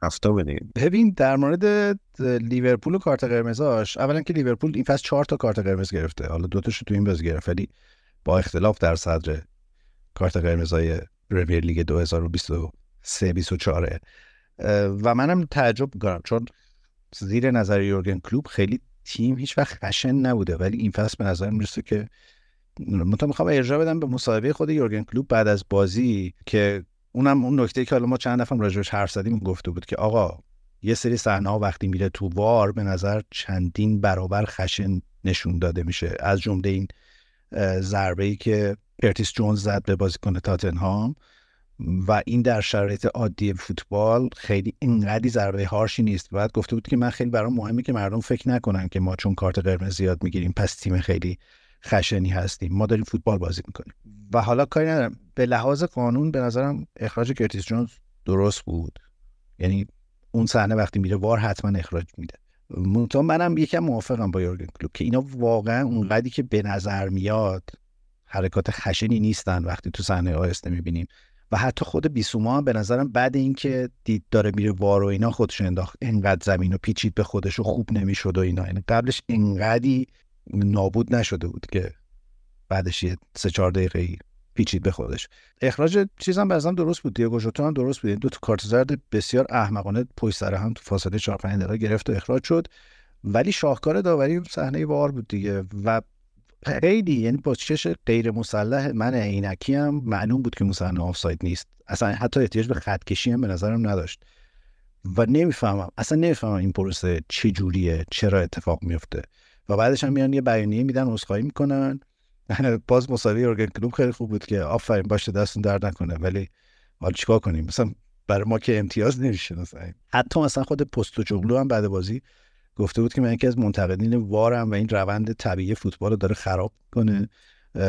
هفته بدیم ببین در مورد لیورپول و کارت قرمزاش اولا که لیورپول این فصل چهار تا کارت قرمز گرفته. حالا دو تاشو تو این بازی گرفت ولی با اختلاف در صدر کارت قرمزای پرمیر لیگ 2023 24 و منم تعجب می‌کنم چون زیر نظر یورگن کلوب خیلی تیم هیچ وقت خشن نبوده ولی این فصل به نظر می‌رسه که من می‌خوام ارجاع بدم به مصاحبه خود یورگن کلوب بعد از بازی که اونم اون نکته که حالا ما چند دفعه راجعش حرف زدیم گفته بود که آقا یه سری صحنه وقتی میره تو وار به نظر چندین برابر خشن نشون داده میشه. از جمله این ضربه ای که پرتیس جونز زد به بازیکن تاتنهام و این در شرایط عادی فوتبال خیلی اینقدی ضربه هارشی نیست. بعد گفته بود که من خیلی برام مهمه که مردم فکر نکنن که ما چون کارت قرمز زیاد می‌گیریم پس تیم خیلی خشنی هستیم. ما داریم فوتبال بازی می‌کنیم. و حالا کاری ندارم. به لحاظ قانون به نظرم اخراج کرتیس جونز درست بود. یعنی اون صحنه وقتی میره وار حتما اخراج میده. منتها منم یکم موافقم با یورگن کلوب که اینا واقعا اونقدی که به نظر میاد حرکات خشنی نیستن وقتی تو صحنه آهسته می‌بینیم. و حتی خود بیسوما هم به نظرم بعد اینکه دید داره میره وار و اینا خودش انداخت انقدر زمین و پیچید به خودش و خوب نمی‌شد و اینا. یعنی قبلش انقدی نابود نشده بود که بعدش یه سه چهار دقیقه پیچید به خودش. اخراج چیزم به درست بود. دیگو جوتا هم درست بود. دو تا کارت زرد بسیار احمقانه پشت سر هم تو فاصله 4 5 دقیقه گرفت و اخراج شد. ولی شاهکار داوری صحنه وار بود دیگه. و خیلی یعنی چش غیر مسلح من عینکی هم معلوم بود که مصحنه آفساید نیست. اصلا حتی احتیاج به خط کشی هم به نظرم نداشت. و نمی‌فهمم اصلا نمی‌فهمم این پروسه چه جوریه چرا اتفاق میفته و بعدش هم میان یه بیانیه میدن عذرخواهی می‌کنن. (laughs) باز مساوی اورگن کلوب خیلی خوب بود که آفرین باشه دستون درد نکنه. ولی حالا چیکار کنیم؟ مثلا برای ما که امتیاز نمیشه مثلا. حتی مثلا خود پست جغلو هم بعد بازی گفته بود که من یکی از منتقدین وارم و این روند طبیعی فوتبال رو داره خراب کنه.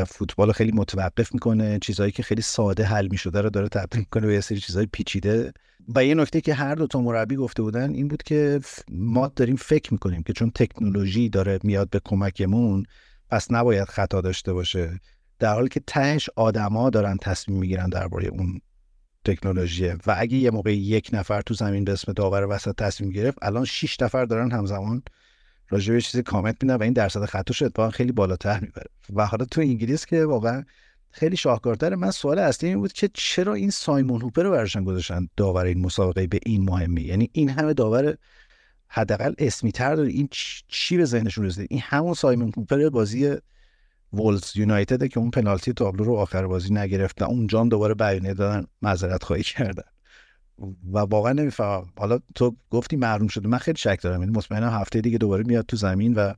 فوتبال خیلی متوقف می‌کنه. چیزهایی که خیلی ساده حل می‌شده رو داره تبدیل می‌کنه به یه سری چیزهای پیچیده. و یه نکته که هر دو تا مربی گفته بودن این بود که ما داریم فکر می‌کنیم که چون تکنولوژی داره میاد به کمکمون پس نباید خطا داشته باشه. در حالی که تهش آدما دارن تصمیم می‌گیرن درباره اون تکنولوژی. و اگه یه موقع یک نفر تو زمین به اسم داور وسط تصمیم گرفت الان 6 نفر دارن همزمان راجع به چیزی کامنت میدن و این درصد خطاش اتفاقا خیلی بالاتر می‌بره. و حالا تو انگلیس که واقعا خیلی شاهکارتره من سوال اصلی این بود که چرا این سایمون هوپر رو برشن گذاشتن داور این مسابقه به این مهمی یعنی این همه داور حداقل اسمی تر داره. این چی به ذهنشون رسیده؟ این همون سایمون هوپر بازی وولز یونایتد که اون پنالتی تابلو رو آخر بازی نگرفت اون جان دوباره بیانیه دادن معذرت خواهی کردن و واقعا نمی‌فهمم. حالا تو گفتی محروم شده. من خیلی شک دارم. یعنی مطمئنا هفته دیگه دوباره میاد تو زمین و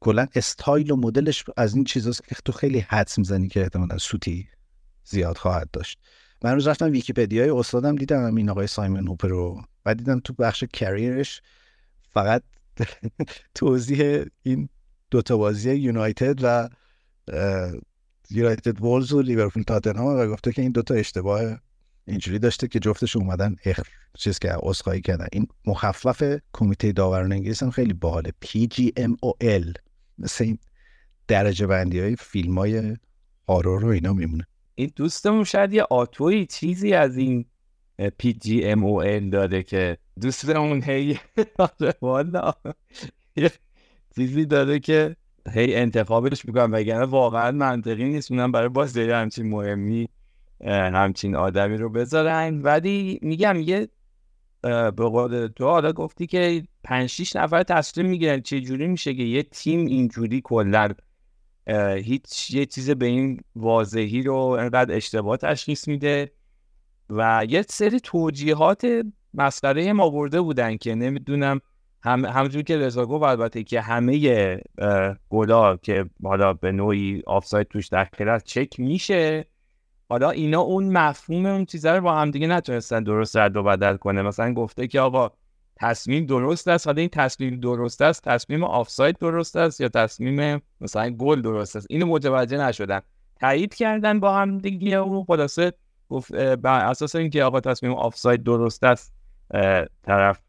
کلا استایل و مدلش از این چیزاست که تو خیلی حدس می‌زنی که احتمالا سوتی زیاد خواهد داشت. من روز رفتم ویکیپدیای استادم دیدم این آقای سایمن هوپر رو و دیدم تو بخش career ش فقط (laughs) توضیح این دوتا بازی یونایتد و یونایتد وولز و لیورپول تاتنهام و گفته که این دوتا اشتباه اینجوری داشته که جفتش اومدن اخ چیز که عذرخواهی کردن. این مخفف کمیته داوران انگلیس هم خیلی باحاله. PGMOL مثل این درجه بندی های فیلم های هارور رو اینا میمونه. این دوستمون شاید یه آتوی چیزی از این PGMOL داده که دوستمون هی (laughs) والا. چیزی داره که هی انتخابش می‌کنم وگرنه واقعا منطقی نیست. اونم برای بازی همچین مهمی همچین آدمی رو بذارن. ولی میگم یه به قول تو حالا گفتی که پنج شیش نفر تصمیم می‌گیرن چه جوری میشه که یه تیم اینجوری کلا هیچ یه چیز به این واضحی رو انقدر اشتباه تشخیص میده. و یه سری توجیهات مسخره ما برده بودن که نمی‌دونم هم همونجور که رضا گفت البته که همه گلا که حالا به نوعی آفساید توش داخل است چک میشه. حالا اینا اون مفهوم اون چیزا رو با هم دیگه نتونستن درست رد و بدل کنه. مثلا گفته که آقا تصمیم درست است. حالا این تصمیم درست است تصمیم آفساید درست است یا تصمیم مثلا گل درست است؟ اینو متوجه نشدن تایید کردن با هم دیگه و خلاصه بر اساس اینکه آقا تصمیم آفساید درست است طرف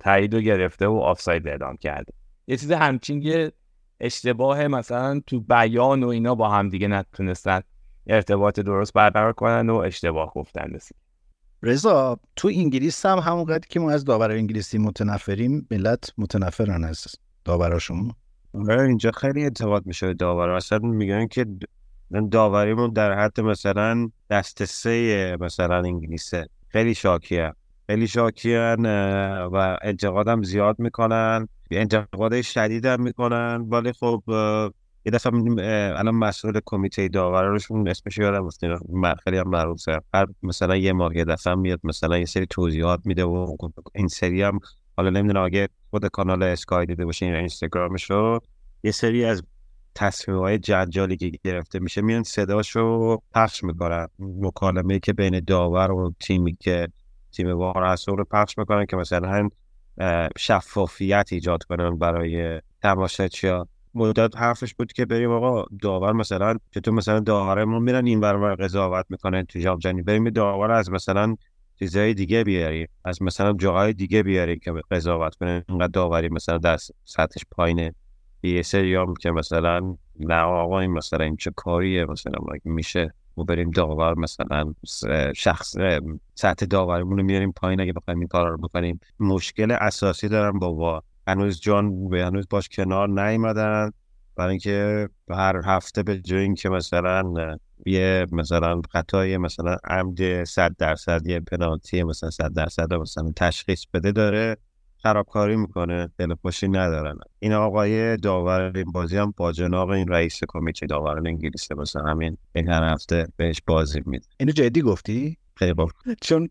تایید رو گرفته و آفساید اعلام کرده. یه چیز همچین یه اشتباه مثلا تو بیان و اینا با هم دیگه نتونستن ارتباط درست برقرار کنن و اشتباه گفتن. رسید رضا تو انگلیس هم همونقدر که ما از داور انگلیسی متنفریم ملت متنفرن از داوراشون. آره اینجا خیلی اعتقاد میشه داور. اصلا میگن که داوریمون در حد مثلا دست سه مثلا انگلیسه. خیلی شاکیه. خیلی شاکیان و انتقادم زیاد می‌کنن. انتقاد شدید هم می‌کنن. ولی خب یه دفعه الان مسئول کمیته داوراشون اسمش یادم نیست. خیلی هم معروفه هر مثلا یه ماه یه دفعه میاد مثلا یه سری توضیحات میده و این سری هم حالا نمی‌دونم اگه خود کانال اسکای دیده یا اینستاگرامش رو یه سری از تصمیم های جنجالی که گرفته میشه میان صداش رو پخش می‌کنن. مکالمه که بین داور و تیمی که تیم وار هست رو پخش می‌کنن که مثلا شفافیت ایجاد کنن برای تماشاچی‌ها مدت حرفش بود که بریم آقا داور مثلا چطور مثلا داورمون میرن این برابر قضاوت می‌کنن تو جام جهانی بریم داور از مثلا چیزای دیگه بیاری از مثلا جاهای دیگه بیاری که قضاوت کنه اینقدر داوری مثلا در سطحش پایینه. یه سری که مثلا نه آقا این مثلا این چه کاریه؟ مثلا میشه؟ ما بریم داور مثلا شخص سطح داوریمون رو میاریم پایین اگه بخوایم این کار رو بکنیم. مشکل اساسی دارم با وا هنوز جان به هنوز باش کنار نیومدن. برای اینکه هر هفته به جای اینکه مثلا یه مثلا خطای مثلا عمد 100 درصد یه پنالتی مثلا 100 درصد مثلا تشخیص بده داره. خرابکاری می‌کنه دل خوشی ندارن. این آقای داور این بازی هم با جناب این رئیس کمیته داوران انگلیس مثلا همین این هر هفته بهش بازی میده. اینو جدی گفتی؟ خیلی چون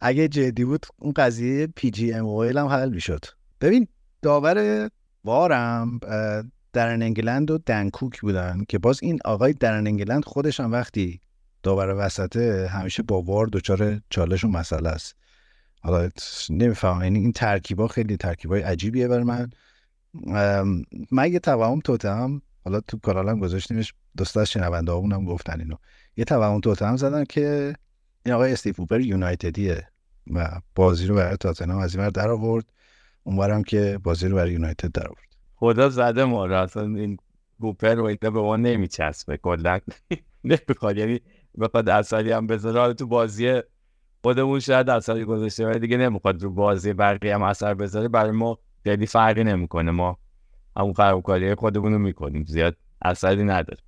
اگه جدی بود اون قضیه پی جی ام هم حل می‌شد. ببین داور وارم درن انگلند و دنکوک بودن که باز این آقای درن انگلند خودش هم وقتی داور وسطه همیشه با وار دچار چالش و مسئله است. حالا نمیفهم یعنی این ترکیبا خیلی ترکیبای عجیبیه بر من. من یه توهم توتم حالا تو کانالم گذاشتیمش دوست از شنونده هم گفتن اینو. یه توهم توتم زدن که این آقای استیف اوپر یونایتدیه و بازی رو برای تاتنهام از این در آورد. اونورم که بازی رو برای یونایتد در آورد. خدا زده ما را اصلا این بوپر و به ما نمیچسبه کلا (laughs) نمی‌خواد. یعنی بخواد اثری هم بذاره تو بازی خودمون شاید اثری گذاشته ولی دیگه نمی‌خواد رو بازی بقیه هم اثر بذاره. برای ما خیلی فرقی نمی‌کنه. ما همون خرابکاری خودمون رو می‌کنیم. زیاد اثری نداره.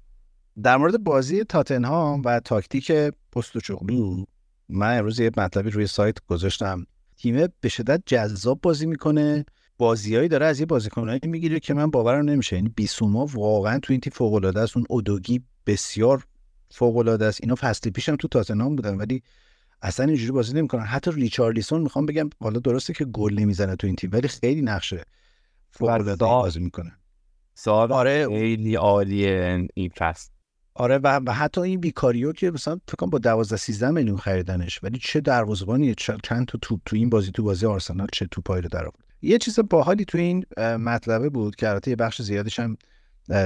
در مورد بازی تاتنهام و تاکتیک پستوچوغلو من امروز یه مطلبی روی سایت گذاشتم. تیم به شدت جذاب بازی می‌کنه. بازیایی داره از یه بازیکنایی می‌گیره که من باورم نمیشه. یعنی بیسوما واقعا تو این تیم فوق العاده است. اون اودوگی بسیار فوق العاده است. اینا فصل پیشم تو تاتنهام بودن ولی اصلا اینجوری بازی نمی‌کنن. حتی ریچارلیسون می‌خوام بگم حالا درسته که گل نمی‌زنه تو این تیم ولی خیلی نقشه فوق العاده بازی می‌کنه. سال آره. خیلی عالیه این فصل. آره و, و حتی این بیکاریو که مثلا فکر با 12 13 میلیون خریدنش ولی چه دروازه‌بانیه چند تا توپ تو این بازی تو بازی آرسنال چه توپایی رو در آورد. یه چیز باحالی تو این مطلبه بود که البته یه بخش زیادش هم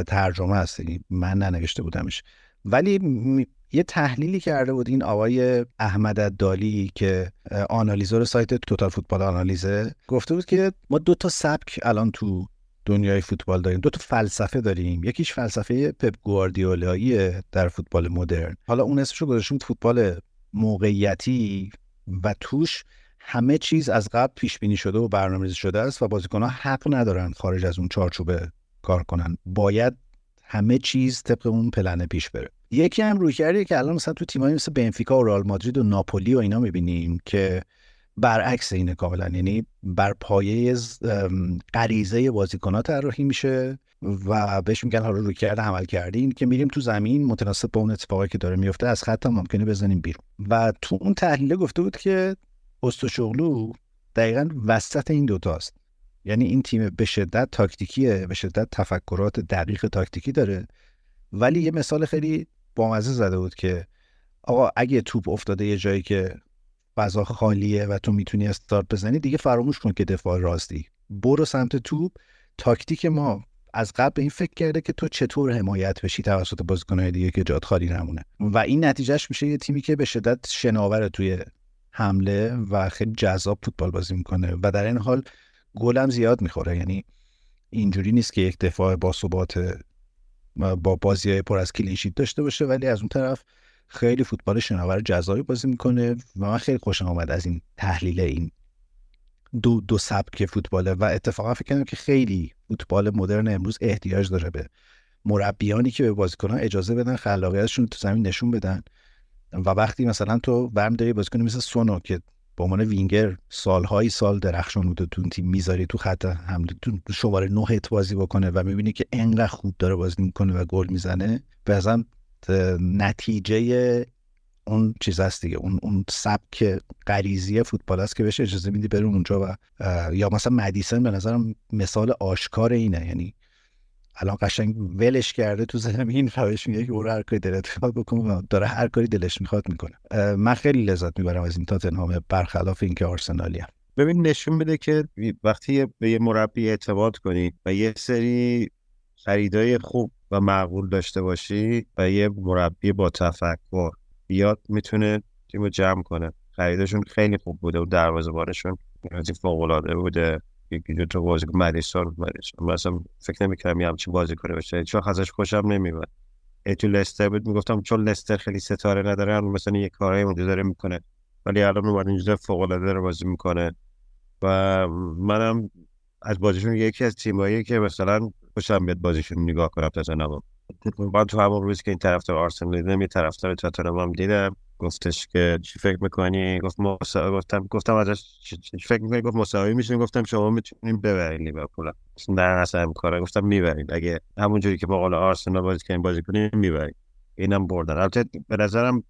ترجمه هست یعنی من ننوشته بودمش. ولی یه تحلیلی کرده بود این آقای احمد دالی که آنالیزور سایت توتال فوتبال آنالیزه گفته بود که ما دو تا سبک الان تو دنیای فوتبال داریم. دو تا فلسفه داریم. یکیش فلسفه پپ گواردیولایی در فوتبال مدرن. حالا اون اسمش رو گذاشتیم فوتبال موقعیتی و توش همه چیز از قبل پیش بینی شده و برنامه‌ریزی شده است و بازیکن‌ها حق ندارن خارج از اون چارچوبه کار کنن. باید همه چیز طبق اون پلنه پیش بره. یکی هم روی که الان مثلا تو تیمایی مثل بنفیکا و رئال مادرید و ناپولی و اینا می‌بینیم که برعکس اینه کاملا. یعنی بر پایه غریزه بازیکنات طراحی میشه و بهش میگن حالا روی کرده عمل کردین که میریم تو زمین متناسب با اون اتفاقی که داره میفته از خط ممکنه بزنیم بیرون. و تو اون تحلیل گفته بود که استوشغلو دقیقا وسط این دوتاست یعنی این تیم به شدت تاکتیکیه به شدت تفکرات دقیق تاکتیکی داره. ولی یه مثال خیلی بامزه زده بود که آقا اگه توپ افتاده یه جایی که فضا خالیه و تو می‌تونی استارت بزنی دیگه فراموش کن که دفاع راستی. برو سمت توپ. تاکتیک ما از قبل این فکر کرده که تو چطور حمایت بشی توسط بازیکنهای دیگه که جات خالی نمونه. و این نتیجهش میشه یه تیمی که به شدت شناور توی حمله و خیلی جذاب فوتبال بازی می‌کنه و در این حال گلم زیاد می‌خوره. یعنی اینجوری نیست که یک دفاع با ثبات با بازی های پر از کلینشیت داشته باشه ولی از اون طرف خیلی فوتبال شناور جذابی بازی می‌کنه و من خیلی خوشم آمد از این تحلیل این دو دو سبک فوتباله و اتفاقا فکر کنم که خیلی فوتبال مدرن امروز احتیاج داره به مربیانی که به بازیکنان اجازه بدن خلاقیتشون تو زمین نشون بدن. و وقتی مثلا تو برم داری بازیکن مثل سونو که به عنوان وینگر سالهای سال درخشان بوده. تو تیم می‌ذاری تو خط حمله تو شماره نهت بازی بکنه و می‌بینی که انقدر خوب داره بازی می‌کنه و گل می‌زنه به نتیجه اون چیز هست دیگه. اون اون سبک غریزی فوتبال است که بهش اجازه میدی بره اونجا و یا مثلا مدیسن به نظرم مثال آشکار اینه. یعنی الان قشنگ ولش کرده تو زمین روش میگه که برو هر کاری دلت می‌خواد بکن. داره هر کاری دلش می‌خواد می‌کنه. من خیلی لذت می‌برم از این تاتنهام برخلاف اینکه آرسنالی هم. ببین نشون بده که وقتی به یه مربی اعتماد کنی و یه سری خریدای خوب و معقول داشته باشی و یه مربی با تفکر بیاد می‌تونه تیمو جمع کنه. خریدشون خیلی خوب بوده و دروازه‌بانشون فوق العاده بوده. یکی دو تا بازیکن مدیسون مدیسون مثلا فکر نمی‌کردم یه همچین بازیکنی باشه چون ازش خوشم نمیاد تو لستر بود می‌گفتم چون لستر خیلی ستاره نداره مثلا یه کارهای اونجا داره می‌کنه. ولی الان اومد اینجا فوق العاده رو بازی می‌کنه. و منم از بازیشون یکی از تیمایی که مثلا خوشم بیاد بازیشون نگاه کنم تا من تو همون روز که این طرفدار آرسنال دیدم یه طرفدار تاتنهام هم دیدم. گفتش که چی فکر می‌کنی؟ گفت مسا... گفتم گفتم ازش چی فکر می‌کنی؟ گفت مساوی میشین گفتم شما می‌تونین ببرین لیورپول. نه اصلا کارا. گفتم می‌برین. اگه همونجوری که با قول آرسنال بازی کنین بازی کنین می‌برین. اینم بردن. البته به نظرم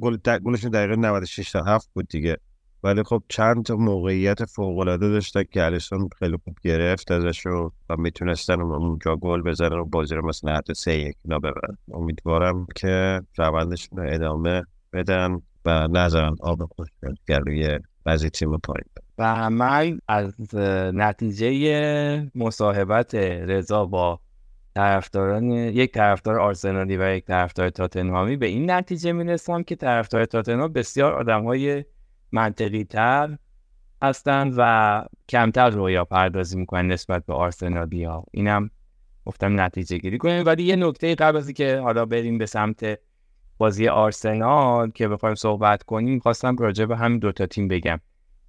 گل گلشون دقیقه 96 تا 7 بود دیگه. ولی خب چند تا موقعیت فوق العاده داشتن که الیسون خیلی خوب گرفت ازش و می‌تونستن اونجا گل بزنن و بازی رو مثلا حتی سه یک ببرن. امیدوارم که روندشون رو ادامه بدن و نظرن آب خوش روی بعضی تیم پایین و من از نتیجه مصاحبت رضا با طرفداران یک طرفدار آرسنالی و یک طرفدار تاتنهامی به این نتیجه می‌رسم که طرفدار تاتنهام بسیار آدم های منطقی تر هستند و کمتر رویا پردازی می‌کنن نسبت به آرسنالی ها اینم گفتم نتیجه گیری کنیم. ولی یه نکته قبل از که حالا بریم به سمت بازی آرسنال که بخوایم صحبت کنیم خواستم راجع به همین دوتا تیم بگم.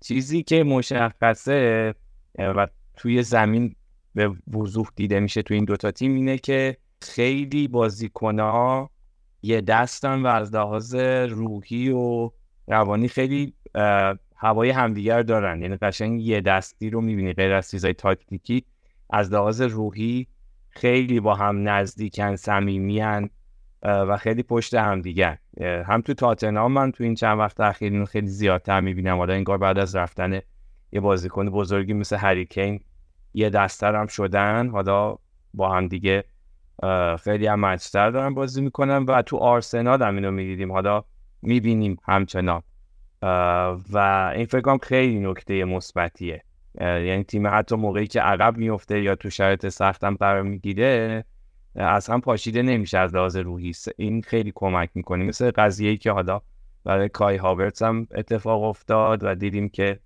چیزی که مشخصه و توی زمین به وضوح دیده میشه توی این دوتا تیم اینه که خیلی بازیکنها یه دستن و از لحاظ روحی و روانی خیلی هوای همدیگر دارن. یعنی قشنگ یه دستی رو می‌بینی غیر از چیزای تاکتیکی. از لحاظ روحی خیلی با هم نزدیکن صمیمیان و خیلی پشت هم دیگر. هم تو تاتنهام من تو این چند وقت اخیر خیلی زیادتر می‌بینم. حالا انگار بعد از رفتن یه بازیکن بزرگی مثل هریکین یه دستر هم شدن. حالا با هم دیگه خیلی هم مچتر دارن بازی می‌کنن و تو آرسنال هم اینو می‌دیدیم. حالا می‌بینیم همچنان. و این فکر خیلی نکته مثبتیه. یعنی تیم حتی موقعی که عقب میفته یا تو شرایط سخت هم قرار می‌گیره هم پاشیده نمیشه از لحاظ روحی. این خیلی کمک می‌کنه. مثل قضیه که حالا برای کای هاورتس هم اتفاق افتاد و دیدیم که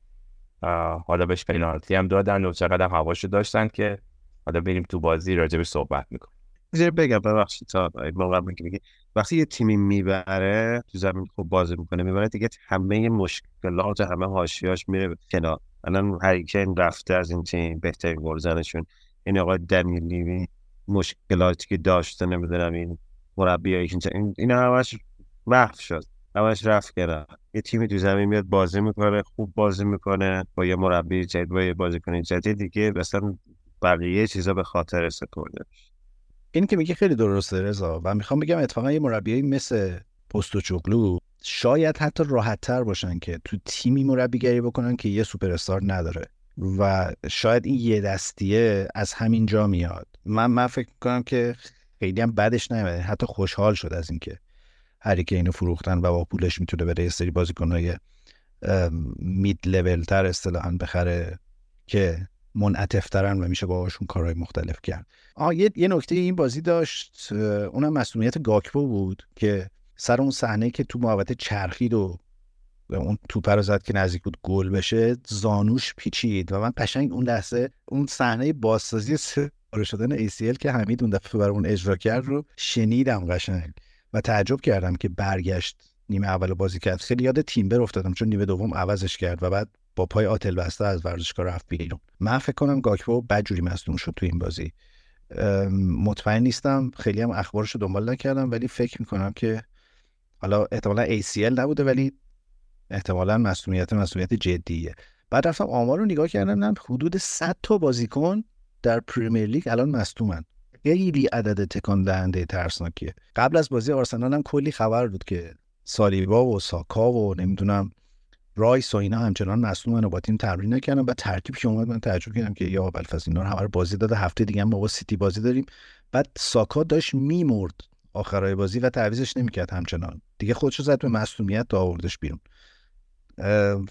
حالا بهش پنالتی هم دادن و چقدر هواشو داشتن که حالا بریم تو بازی راجبش صحبت می‌کنیم. بگم ببخشید تا میگه وقتی یه تیمی می‌بره تو زمین خوب بازی می‌کنه می‌بره دیگه همه مشکلات همه حاشیاش میره کنار. الان هریکن رفته از این تیم بهترین گلزنشون این آقای دنیل مشکلاتی که داشته نمی‌دونم این مربی این این همش محو شد. همش رفت کنار یه تیمی تو زمین میاد بازی می‌کنه خوب بازی می‌کنه. با یه مربی جدید با یه بازیکن جدید دیگه مثلا بقیه چیزا به خاطر سپرده این که میگه خیلی درسته رضا. و می‌خوام بگم اتفاقا یه مربی مثل پستوچوگلو شاید حتی راحت تر باشن که تو تیمی مربیگری بکنن که یه سوپر استار نداره. و شاید این یه دستیه از همین جا میاد. من من فکر کنم که خیلی هم بدش نیومده. حتی خوشحال شد از اینکه هری که اینو فروختن و با پولش می‌تونه بره یه سری بازیکنهای مید لول تر اصطلاحا بخره که منعطفترن و میشه باهاشون کارهای مختلف کرد. آه یه, یه نکته این بازی داشت اونم مسئولیت گاکپو بود که سر اون صحنه که تو محوطه چرخید و اون توپ رو زد که نزدیک بود گل بشه زانوش پیچید و من قشنگ اون لحظه اون صحنه بازسازی سپاره شدن ACL که حمید اون دفعه برای اون اجرا کرد رو شنیدم قشنگ و تعجب کردم که برگشت نیمه اول بازی کرد. خیلی یاد تیمبر افتادم چون نیمه دوم عوضش کرد و بعد با پای آتل بسته از ورزشگاه رفت بیرون. من فکر کنم گاکپو بدجوری مصدوم شد تو این بازی. مطمئن نیستم. خیلی هم اخبارش رو دنبال نکردم ولی فکر می‌کنم که حالا احتمالا ACL نبوده ولی احتمالا مسئولیت مسئولیت جدیه. بعد رفتم آمار رو نگاه کردم نه حدود 100 تا بازیکن در پریمیر لیگ الان مصدومن. خیلی عدد تکان دهنده ترسناکیه. قبل از بازی آرسنال هم کلی خبر بود که سالیبا و ساکا و نمی‌دونم رایس و اینا همچنان مصدومن و با تیم تمرین نکردن. و ترکیب که اومد من تعجب کردم که یا بلفظ اینا رو همه بازی داده هفته دیگه ما با سیتی بازی داریم. بعد ساکا داشت میمرد آخرای بازی و تعویزش نمی‌کرد همچنان. دیگه خودشو زد به مصونیت تا آوردش بیرون.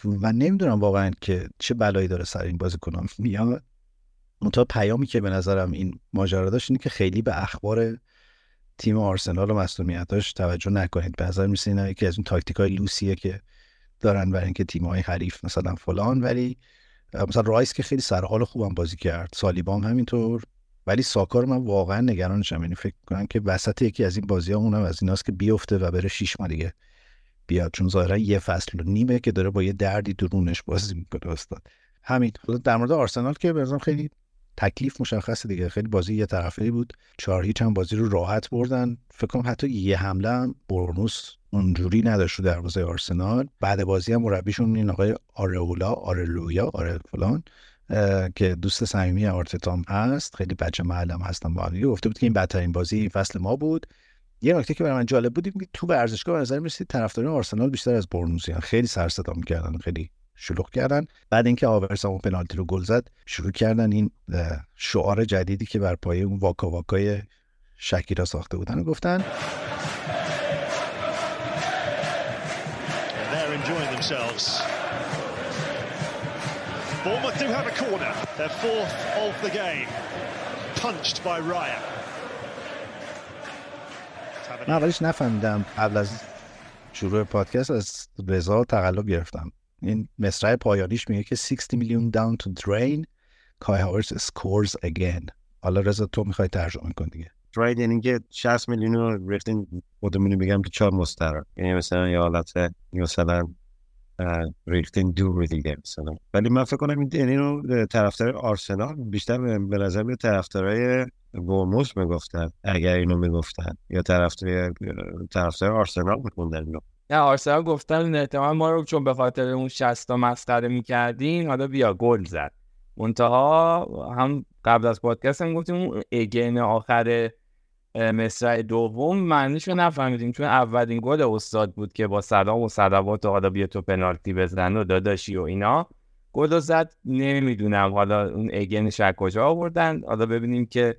و نمی‌دونم واقعا که چه بلایی داره سر این بازیکنان (laughs) میاد. منتها پیامی که به نظرم این ماجرا داشت اینه که خیلی به اخبار تیم آرسنال و مصونیتاش توجه نکنید. به نظر میسه اینا یکی از اون تاکتیک های لوسیه که دارن برای اینکه تیم های حریف مثلا فلان ولی مثلا رایس که خیلی سرحال خوبم بازی کرد. سالیبام همینطور. ولی ساکا رو من واقعا نگرانشم. یعنی فکر کنم که وسط یکی از این بازی ها اونم از ایناست که بیفته و بره شیش ماه دیگه بیاد چون ظاهرا یه فصل و نیمه که داره با یه دردی درونش بازی می‌کنه استاد. همین. حالا در مورد آرسنال که بازم خیلی تکلیف مشخصه دیگه. خیلی بازی یه طرفه بود. چهار هیچ هم بازی رو راحت بردن. فکر کنم حتی یه حمله هم برنوس اونجوری نداشت در دروازه آرسنال. بعد بازی هم مربیشون این آقای آرئولا آرلویا آره فلان که دوست صمیمی آرتتام هست. خیلی بچه معلم هستم با گفته بود که این بدترین بازی فصل ما بود. یه نکته که برای من جالب بود که تو ورزشگاه به نظر می‌رسید طرفداران آرسنال بیشتر از برنوسیان خیلی سر صدا می‌کردن خیلی شلوغ کردن بعد اینکه آورس اون پنالتی رو گل زد شروع کردن این شعار جدیدی که بر پایه اون واکا واکای شکیرا ساخته بودن و گفتن Bournemouth do have a corner. Their fourth of the game. Punched by Raya. من اولش نفهمیدم قبل از شروع پادکست از رضا تقلب گرفتم. این مصرع پایانیش میگه که 60 میلیون داون تو درین کای هاورز سکورز اگین حالا رضا تو می‌خوای ترجمه کن دیگه. درین یعنی که 60 میلیون رو ریختین خودمونی بگم که چهار مستر یعنی مثلا یه حالت مثلا ریختین دور دیگه مثلا. ولی من فکر کنم این یعنی رو طرفدار آرسنال بیشتر به نظر به طرفدارای ورموس می‌گفتن اگر اینو می‌گفتن. یا طرفدار طرفدار آرسنال میخوندن اینو نه آرسنال گفتن احتمال ما رو چون به خاطر اون 60 تا مسخره می‌کردین حالا بیا گل زد. منتها هم قبل از پادکست هم گفتیم اون اگین آخر مصرع دوم معنیش رو نفهمیدیم. چون اولین گل استاد بود که با سلام و صلوات و حالا بیا تو پنالتی بزن و داداشی و اینا. گل زد نمی‌دونم حالا اون اگنش کجا آوردن. حالا ببینیم که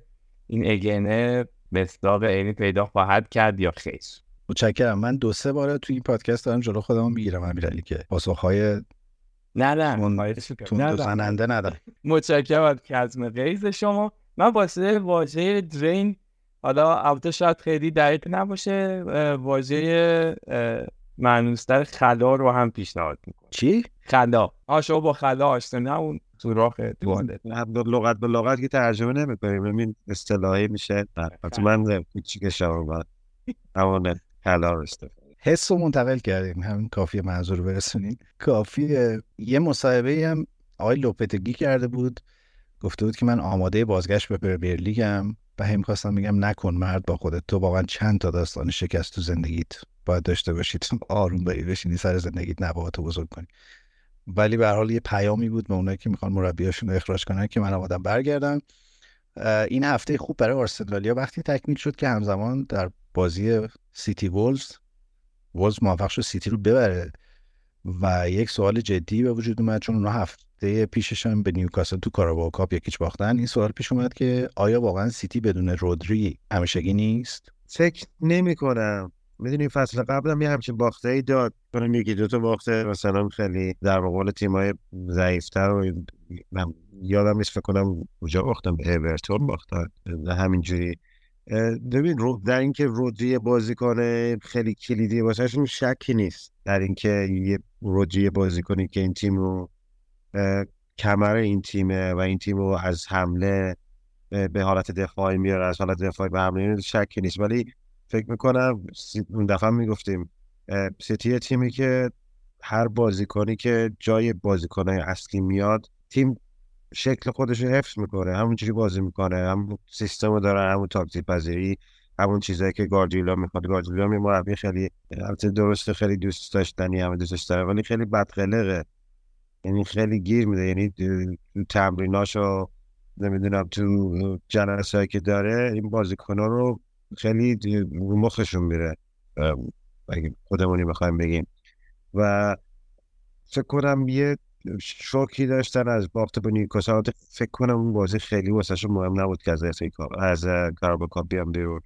این اگنه مصداق عینی پیدا خواهد کرد یا خیر؟ متشکرم. من دو سه بار تو این پادکست دارم جلو خودم می‌گیرم امیرعلی که پاسخهای نه نه. نه زننده ندارم. متشکرم از کزم قیز شما. من واسه واژه درین حالا البته شاید خیلی دقیق نباشه واژه معنوستر خلا رو هم پیشنهاد می‌کنم. چی؟ خلا. آ شما با خلا آشنا نه اون سوراخ توالت لغت به لغت که ترجمه نمی‌کنیم. این اصطلاحی میشه. من چی که شما همون خلا رو حس رو منتقل کردیم. همین کافی منظور برسونیم. کافی یه مصاحبه هم آقای لوپتگی کرده بود. گفته بود که من آماده بازگشت به پرمیر لیگم و هم خواستم میگم نکن مرد با خودت. تو واقعا چند تا داستان شکست تو زندگیت. باید داشته باشید. آروم بری بشینی سر زندگیت نباهات بزرگ کنی ولی به حال یه پیامی بود به اونایی که می‌خوان مربیاشون رو اخراج کنن که من آمادم برگردم. این هفته خوب برای آرسنالیا وقتی تکمیل شد که همزمان در بازی سیتی وولز وولز موفق شد سیتی رو ببره و یک سوال جدی به وجود اومد چون اونها هفته پیشش به نیوکاسل تو کاراباو کاپ یک هیچ باختن. این سوال پیش اومد که آیا واقعا سیتی بدون رودری همیشگی نیست؟ فکر نمی کنم می‌دونی فصل قبلم یه همچین باخته ای داد. کنم یکی دو تا باخته مثلا خیلی در مقابل تیمای ضعیفتر و من یادم نیست فکر کنم کجا باختم به اورتون باختن. همینجوری. ببین رو در اینکه رودری بازی کنه خیلی کلیدی واسهشون شکی نیست. در اینکه یه رودری بازی کنی که این تیم رو کمر این تیمه و این تیم رو از حمله به حالت دفاعی میاره از حالت دفاعی به حمله شکی نیست. ولی فکر می‌کنم اون دفعه می‌گفتیم سیتی تیمی که هر بازیکنی که جای بازیکنهای اصلی میاد تیم شکل خودش رو حفظ می‌کنه همونجوری بازی می‌کنه همون سیستم رو داره همون تاکتیک پذیری همون چیزایی که گاردیولا می‌خواد. گاردیولا می مربی خیلی البته درسته خیلی دوست داشتنی همه دوستش داره ولی خیلی بدقلقه. یعنی خیلی گیر میده. یعنی تو تمریناشو نمی‌دونم تو جلسه که داره این بازیکنان رو خیلی رو مخشون میره اگه خودمونی بخوایم بگیم. و فکر کنم یه شوکی داشتن از باخت به نیوکاسل فکر کنم اون بازی خیلی واسه مهم نبود که از از کارابا کاپ بیام بیرون.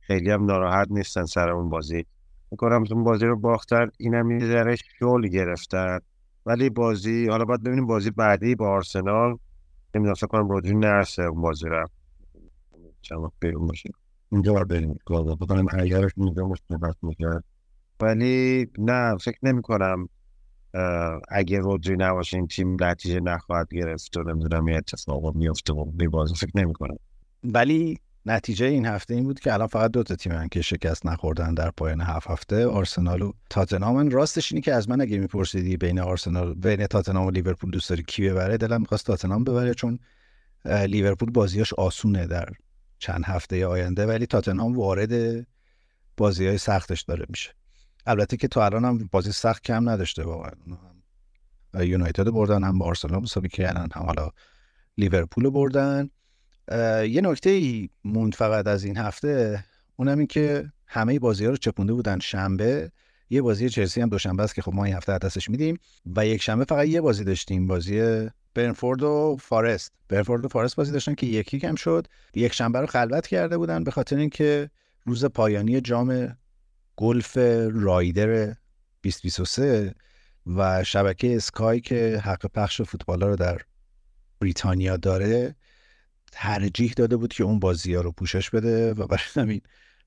خیلی هم ناراحت نیستن سر اون بازی. فکر کنم اون بازی رو باختن اینم یه ذره شول گرفتن. ولی بازی حالا باید ببینیم بازی بعدی با آرسنال. نمی‌دونم فکر کنم رودری نرسه اون بازی رو. چند بیرون باشه. اینجا باید بریم. بکنم اگرش اینجا مشکل می‌کرد ولی نه فکر نمی کنم اگه رودری نباشه این تیم نتیجه نخواهد گرفت و نمی‌دونم یه اتفاق میفته و میبازه. فکر نمی کنم ولی نتیجه این هفته این بود که الان فقط دو تا تیم که شکست نخوردن در پایان هفت هفته. آرسنال و تاتنهام. راستش اینی که از من اگه میپرسیدی بین آرسنال بین تاتنهام و لیورپول دوست داری کی ببره دلم می‌خواست تاتنهام ببره چون لیورپول بازیاش آسونه در چند هفته آینده ولی تاتنهام وارد بازی های سختش داره میشه. البته که تا الان هم بازی سخت کم نداشته واقعا. یونایتد بردن هم با آرسنال مساوی کردن هم حالا لیورپول بردن. یه نکته ای موند فقط از این هفته اونم این که همه بازی ها رو چپونده بودن. شنبه یه بازی چلسی هم دوشنبه است که خب ما این هفته دستش میدیم و یک شنبه فقط یه بازی داشتیم بازی برنفورد و فارست. برنفورد و فارست بازی داشتن که یکی کم شد. یک شنبه رو خلوت کرده بودن به خاطر اینکه روز پایانی جام گلف رایدر 2023 و شبکه اسکای که حق پخش فوتبال رو در بریتانیا داره ترجیح داده بود که اون بازی ها رو پوشش بده و برای همین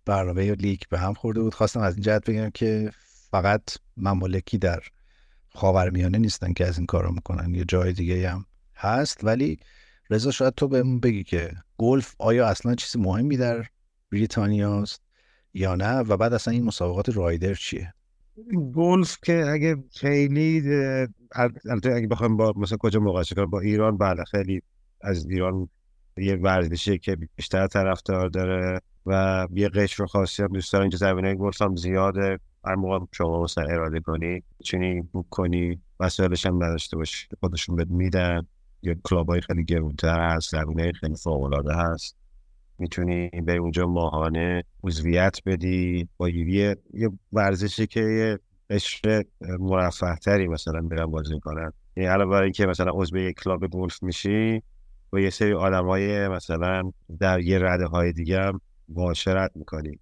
برنامه لیگ به هم خورده بود. خواستم از این جهت بگم که فقط ممالکی در خاورمیانه نیستن که از این کار رو می‌کنن. یه جای دیگه هم هست. ولی رضا شاید تو بهمون بگی که گلف آیا اصلا چیز مهمی در بریتانیاست یا نه؟ و بعد اصلا این مسابقات رایدر چیه؟ گلف که اگه خیلی البته اگه بخوایم با مثلا کجا مقایسه کنیم با ایران بله خیلی از ایران یه ورزشی که بیشتر طرفدار داره و یه قشر خاصی هم دوست داره. اینجا زمینه گلف هم زیاده. هر موقع شما مثلا اراده کنی می‌تونی book کنی وسایلش هم نداشته باشی خودشون بهت میدن. یا club های خیلی گرونتر هست زمینه خیلی فوق هست. می‌تونی به اونجا ماهانه عضویت بدی. با یه یه ورزشی که یه قشر مرفه تری مثلا برن بازی کنن یعنی علاوه بر اینکه مثلا عضو یک club گلف میشی با یه سری آدم های مثلا در یه رده های دیگه هم معاشرت می‌کنی.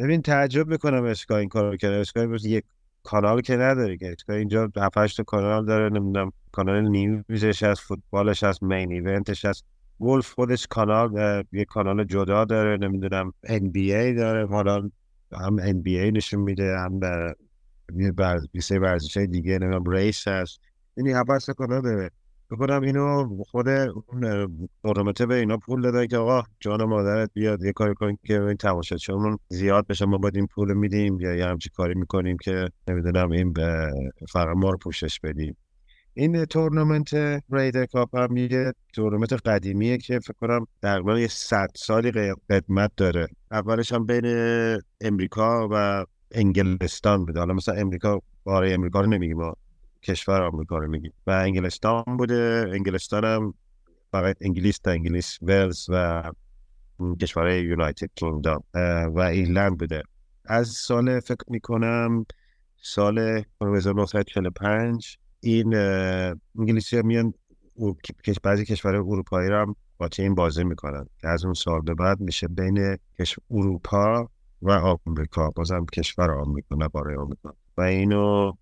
ببین تعجب می‌کنم اسکای این کارو کرده اسکای یک کانال که نداره که. اسکای اینجا 7 تا کانال داره نمی‌دونم کانال نیوزش هست فوتبالش هست مین ایونتش هست. گلف خودش کانال یه کانال جدا داره نمی‌دونم NBA داره. حالا هم NBA نشون میده هم یه ورزش دیگه نمی‌دونم ریس هست. یعنی هفت کانال داره. بکنم اینو خود اون به اینا پول دادن که آقا جان مادرت بیاد یه کاری کن که این چون زیاد بشه ما باید این پول میدیم یا یه همچی کاری می‌کنیم که نمی‌دونم این به فقط رو پوشش بدیم. این تورنمنت ریدر کاپ هم یه تورنمنت قدیمیه که فکر کنم تقریبا یه صد سالی قدمت داره. اولش هم بین امریکا و انگلستان بوده حالا مثلا امریکا باره امریکا رو نمیگیم کشور آمریکا رو میگیم. و انگلستان بوده. انگلستان هم فقط انگلیس تا انگلیس ولز و کشور یونایتد کینگدام و ایرلند بوده. از سال فکر می‌کنم سال 1945 این انگلیسی ها میان بعضی کشور اروپایی رو با تیم بازی می‌کنن. که از اون سال به بعد میشه بین اروپا و آمریکا. بازم کشور آمریکا نه برای آمریکا. اینو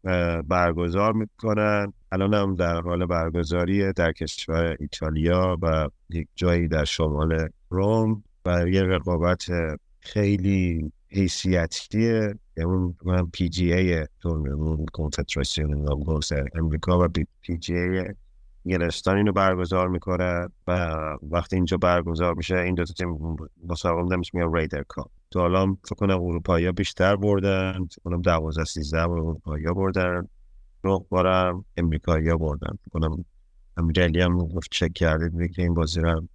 برگزار می‌کنن. الان هم در حال برگزاری در کشور ایتالیا و یک جایی در شمال روم و یه رقابت خیلی حیثیتیه. اون PGA اون کنفدراسیون امریکا و PGA انگلستان اینو برگزار می‌کنه و وقتی اینجا برگزار میشه این دو تا تیم مسابقه میگن Ryder Cup تو الان فکر کنم اروپایی بیشتر بردن فکر کنم 12 13 بار اروپایی بردن. نه بارم امریکایی بردن. فکر کنم امیرعلی هم چک کرده که این بازی رو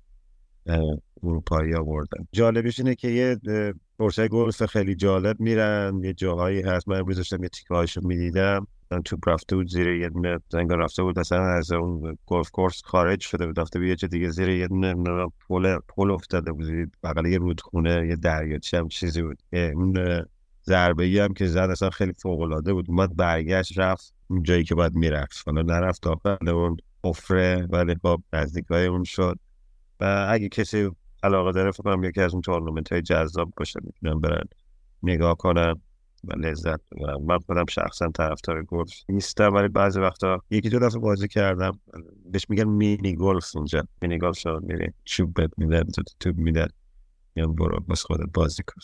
اروپایی بردن. جالبش اینه که یه پرسه گلف خیلی جالب میرن. یه جاهایی هست. من امروز داشتم یه تیکه هایشو می‌دیدم. توپ رفته بود زیر یه دونه زنگ رفته بود مثلا از اون گلف کورس خارج شده بود رفته بود یه دیگه زیر یه دونه پل پل افتاده بود بغل یه رودخونه یه دریاچه هم چیزی بود. اون ضربه ای هم که زد اصلا خیلی فوق العاده بود. اومد برگشت رفت اون جایی که باید می‌رفت. حالا نرفت داخل اون حفره ولی خب نزدیکای اون شد. و اگه کسی علاقه داره فکر کنم یکی از اون تورنمنت های جذاب باشه می‌تونن برن نگاه کنن. و لذت ببرم من خودم شخصا طرفدار گلف نیستم ولی بعضی وقتا یکی دو دفعه بازی کردم. بهش میگن مینی گلف اینجا. مینی گلف شد میری چوب بهت میدن تو توپ میدن. میان برو واسه خودت بازی کن.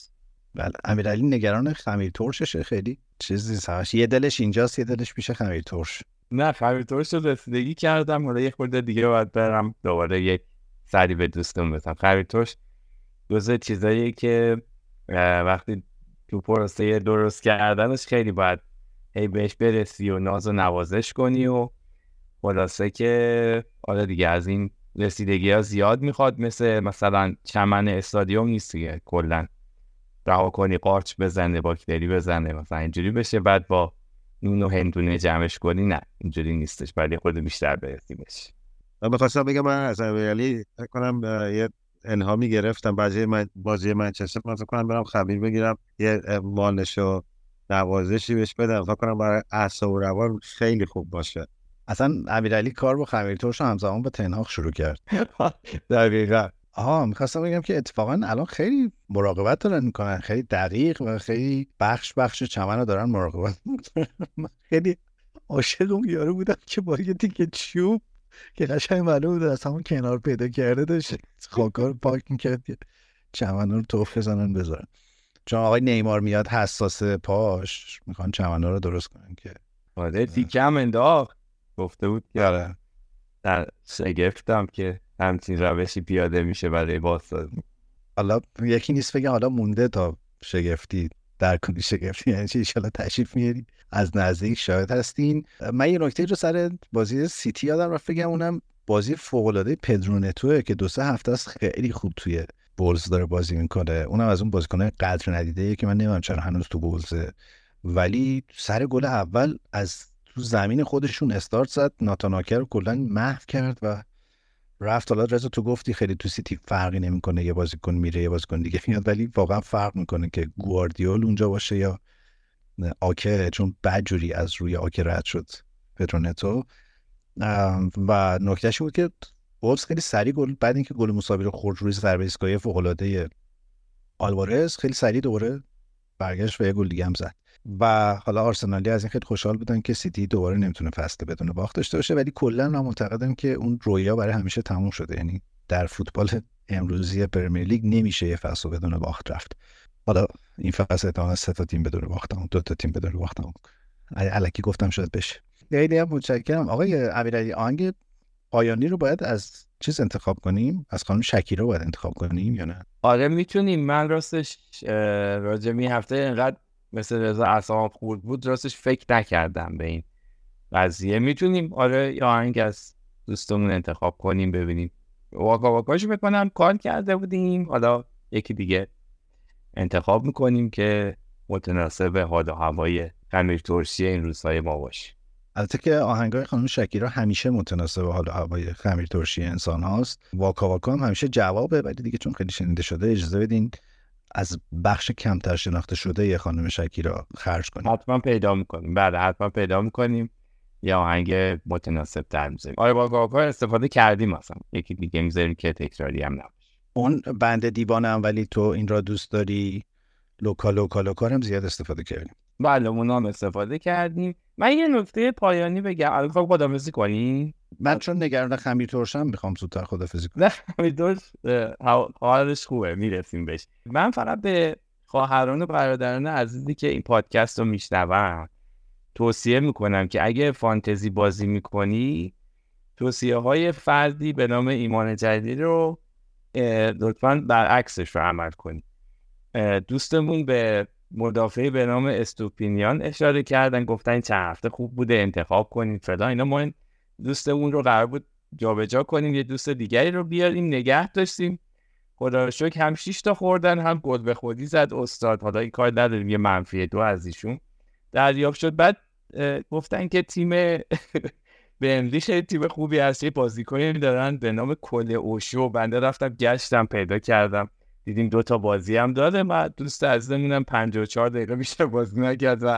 بله امیرعلی نگران خمیر ترششه خیلی. چیزی سواش یه دلش اینجاست یه دلش میشه خمیر ترش. نه خمیر ترش رو رسیدگی کردم. حالا یه خورده دیگه باید برم دوباره یک سری به دوستم بزنم. خمیر ترش جزء چیزایی که وقتی تو پروسه درست کردنش خیلی باید هی بهش برسی و ناز و نوازش کنی و خلاصه که آره دیگه از این رسیدگی ها زیاد می‌خواد مثل مثلا چمن استادیوم نیست دیگه. کلا رها کنی قارچ بزنه باکتری بزنه مثلا اینجوری بشه بعد با نون و هندونه جمعش کنی. نه اینجوری نیستش ولی خود بیشتر برسیمش. من بخواستم بگم من از امیرعلی کنم یه الهامی گرفتم بازی من بازی منچستر من فکر کنم برم خبیر بگیرم. یه مالش و نوازشی بهش بدم. فکر کنم برای اعصاب و روان خیلی خوب باشه. اصلا امیرعلی کار با خمیرتورش همزمان با تنهاق شروع کرد. دقیقا. آها می‌خواستم بگم که اتفاقا الان خیلی مراقبت دارن می‌کنن. خیلی دقیق و خیلی بخش بخش چمن رو دارن مراقبت خیلی عاشق اون یارو بودم که با یه دیگه چوب که قشنگ معلوم بود از همون کنار پیدا کرده داشت خاکار پاک می‌کرد چمن رو توف بزنن بذارن. چون آقای نیمار میاد حساس پاش می‌خوان چمن رو درست کنن که آره تیکم انداخت. گفته بود که آره. در شگفتم که همچین روشی پیاده میشه برای بازسازی. حالا یکی نیست بگه حالا مونده تا شگفتی در کنی شگفتی. یعنی چی؟ تشریف میاری از نزدیک شاهد هستین. من یه نکته رو سر بازی سیتی یادم رفت بگم اونم بازی فوق العاده پدرونتوه که دو سه هفته است خیلی خوب توی بولز داره بازی می‌کنه. اونم از اون بازیکنه قدر ندیده که من نمی‌دونم چرا هنوز تو بولزه. ولی سر گل اول از تو زمین خودشون استارت زد. ناتاناکر رو کلا محو کرد و رفت. حالا رضا تو گفتی خیلی تو سیتی فرقی نمی‌کنه یه بازیکن میره یه بازیکن دیگه میاد. ولی واقعا فرق می‌کنه که گواردیول اونجا باشه یا آکه چون بدجوری از روی آکه رد شد پترونتو و نکتهش بود که بولز خیلی سریع گل بعد اینکه گل مساوی رو خورد روی ضربه ایستگاهی فوق العاده آلوارز خیلی سریع دوباره برگشت و یه گل دیگه هم زد. و حالا آرسنالی از این خیلی خوشحال بودن که سیتی دوباره نمی‌تونه فصل بدون باخت داشته باشه ولی کلا من معتقدم که اون رویا برای همیشه تموم شده. یعنی در فوتبال امروزی پرمیر لیگ نمیشه یه فصل بدون باخت رفت. حالا این فصل احتمالاً سه تا تیم بدون باخت هم دو تا تیم بدون باخت هم الکی گفتم شاید بشه. خیلی هم متشکرم. آقای امیرعلی آهنگ پایانی رو باید از چیز انتخاب کنیم؟ از خانم شکیرا باید انتخاب کنیم یا نه؟ آره می‌تونیم. من راستش راجع می هفته اینقدر مثل رضا اعصابم خورد بود راستش فکر نکردم به این قضیه. می‌تونیم آره یا آهنگ از دوستمون انتخاب کنیم ببینیم. واقعا واقعاش بکنم کار کرده بودیم. حالا یکی دیگه انتخاب می‌کنیم که متناسب حال و هوای خمیر ترشی این روزهای ما باشه. البته که آهنگای خانم شکیرا همیشه متناسب حال و هوای خمیر ترشی انسان هاست. واکا واکا هم همیشه جوابه ولی دیگه چون خیلی شنیده شده اجازه بدین از بخش کمتر شناخته شده یه خانم شکیرا خرج کنیم. حتما پیدا می‌کنیم. بله حتما پیدا می‌کنیم. یه آهنگ متناسب تر می‌ذاریم. آره با استفاده کردیم مثلا یکی دیگه می‌ذاریم که تکراری هم نباشه اون بند دیوانم ولی تو این را دوست داری لوکا لوکا لوکا هم زیاد استفاده کردیم بله اونا هم استفاده کردیم. من یه نکته پایانی بگم. الان خب خدافزی کنیم من چون نگران خمیر ترشم می‌خوام زودتر خدافزی کنم. نه خمیر ترش حالش خوبه می‌رسیم بهش. من فقط به خواهران و برادران عزیزی که این پادکست رو میشنون توصیه می‌کنم که اگه فانتزی بازی می‌کنی توصیه های فردی به نام ایمان جدید رو لطفا برعکسش رو عمل کنی. دوستمون به مدافعی به نام استوپینیان اشاره کردن گفتن این چند هفته خوب بوده انتخاب کنید فدا اینا. ما این دوستمون رو قرار بود جابجا کنیم یه دوست دیگری رو بیاریم نگه داشتیم. خدا رو شکر هم 6 تا خوردن هم گل به خودی زد استاد. حالا این کار نداریم یه منفی دو از ایشون دریافت شد. بعد گفتن که تیم بنلی خیلی تیم خوبی هست. یه بازیکنی دارن به نام کل اوشو بنده رفتم گشتم پیدا کردم. دیدیم دو تا بازی هم داره. من دوست عزیزمونم 54 دقیقه بیشتر بازی نکرد و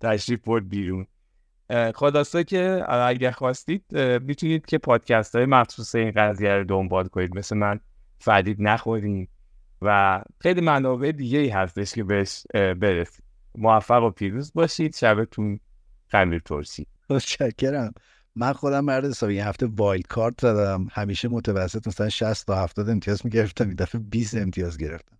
تشریف برد بیرون. خلاصه که اگر خواستید می‌تونید که پادکست های مخصوص این قضیه رو دنبال کنید. مثل من فدید نخوریم و خیلی منابع دیگه ای هستش که بهش برسید. موفق و پیروز باشید. شبتون خمیر ترسی متشکرم. من خودم مرد حسابی یه هفته وایلد کارت زدم. همیشه متوسط مثلا 60 تا 70 امتیاز می‌گرفتم. این دفعه 20 امتیاز گرفتم.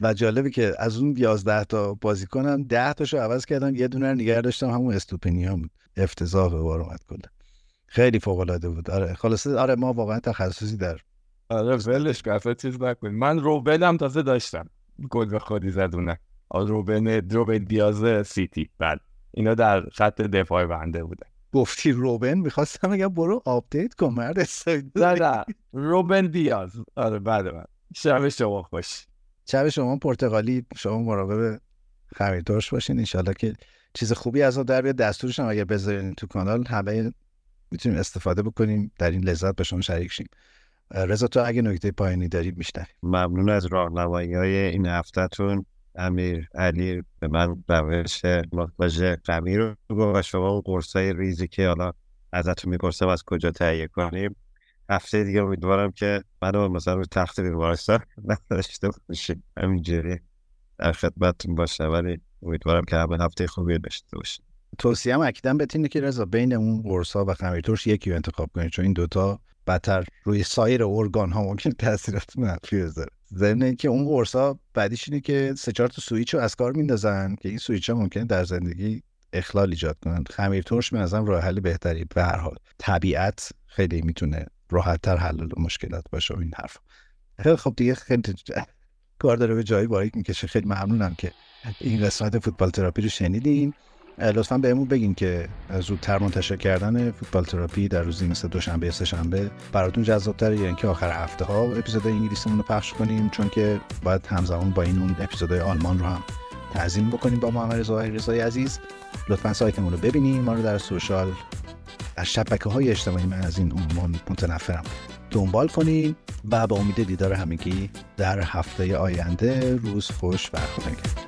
و جالبی که از اون 11 تا بازیکنم 10 تاشو عوض کردم یه دونه رو نگه داشتم. همون استوپنیا بود. افتضاح به بار اومد کلا. خیلی فوق العاده بود. آره خلاصه آره ما واقعا تخصصی در آره ولش کن. چیز نکنید من روبنم تازه داشتم. گل به خودی زدونه. روبن روبن دیاز سیتی. بعد اینا در خط دفاع بنده بودن گفتی روبن می‌خواستم بگم برو آپدیت کن مرد نه نه. روبن دیاز. آره بعد من شب شما خوش. شب شما پرتغالی شما مراقب خمیرترش باشین. انشالله که چیز خوبی از در بیاد. دستورش هم اگر بذارین تو کانال همه می‌تونیم استفاده بکنیم. در این لذت با شما شریک شیم. رضا تو اگه نکته پایانی دارید میشنویم. ممنون از راهنمایی های این هفتهتون. امیر علی به من روش ماکاژ قمی رو گفت و شما اون قرصای ریزی که حالا ازتون می‌پرسم از کجا تهیه کنیم. هفته دیگه امیدوارم که منو مثلا رو تخت بیمارستان (laughs) نداشته باشیم. همینجوری در خدمتتون باشه ولی امیدوارم که همه هفته خوبی داشته باشیم. توصیه هم اکیدم بتینه که رضا بین اون قرصا و خمیرترش یکی رو انتخاب کنید چون این دوتا بدتر روی سایر ارگان ها ممکن تاثیرات منفی بذاره. ضمن اینکه اون قرصا بعدیش اینه که سه چهار تا سویچ رو از کار میندازن که این سویچ ها ممکنه در زندگی اخلال ایجاد کنن خمیر ترش به نظرم راه حل بهتری. به هر حال طبیعت خیلی می‌تونه راحت تر حل مشکلات باشه این حرف خیلی خب دیگه خیلی کار داره به جایی باریک می‌کشه. خیلی ممنونم که این قسمت فوتبال تراپی رو شنیدین. لطفا بهمون بگین که زودتر منتشر کردن فوتبال تراپی در روزی مثل دوشنبه یا سهشنبه براتون جذابتره یا اینکه آخر هفته ها اپیزود انگلیسیمون رو پخش کنیم چون که باید همزمان با این اون اپیزودهای آلمان رو هم تعظیم بکنیم با محمد ظاهری رضای عزیز. لطفا سایتمون رو ببینیم ما رو در سوشال در شبکه های اجتماعی من از این عنوان متنفرم دنبال کنید و با امید دیدار همگی در هفته آینده روز خوش و خدا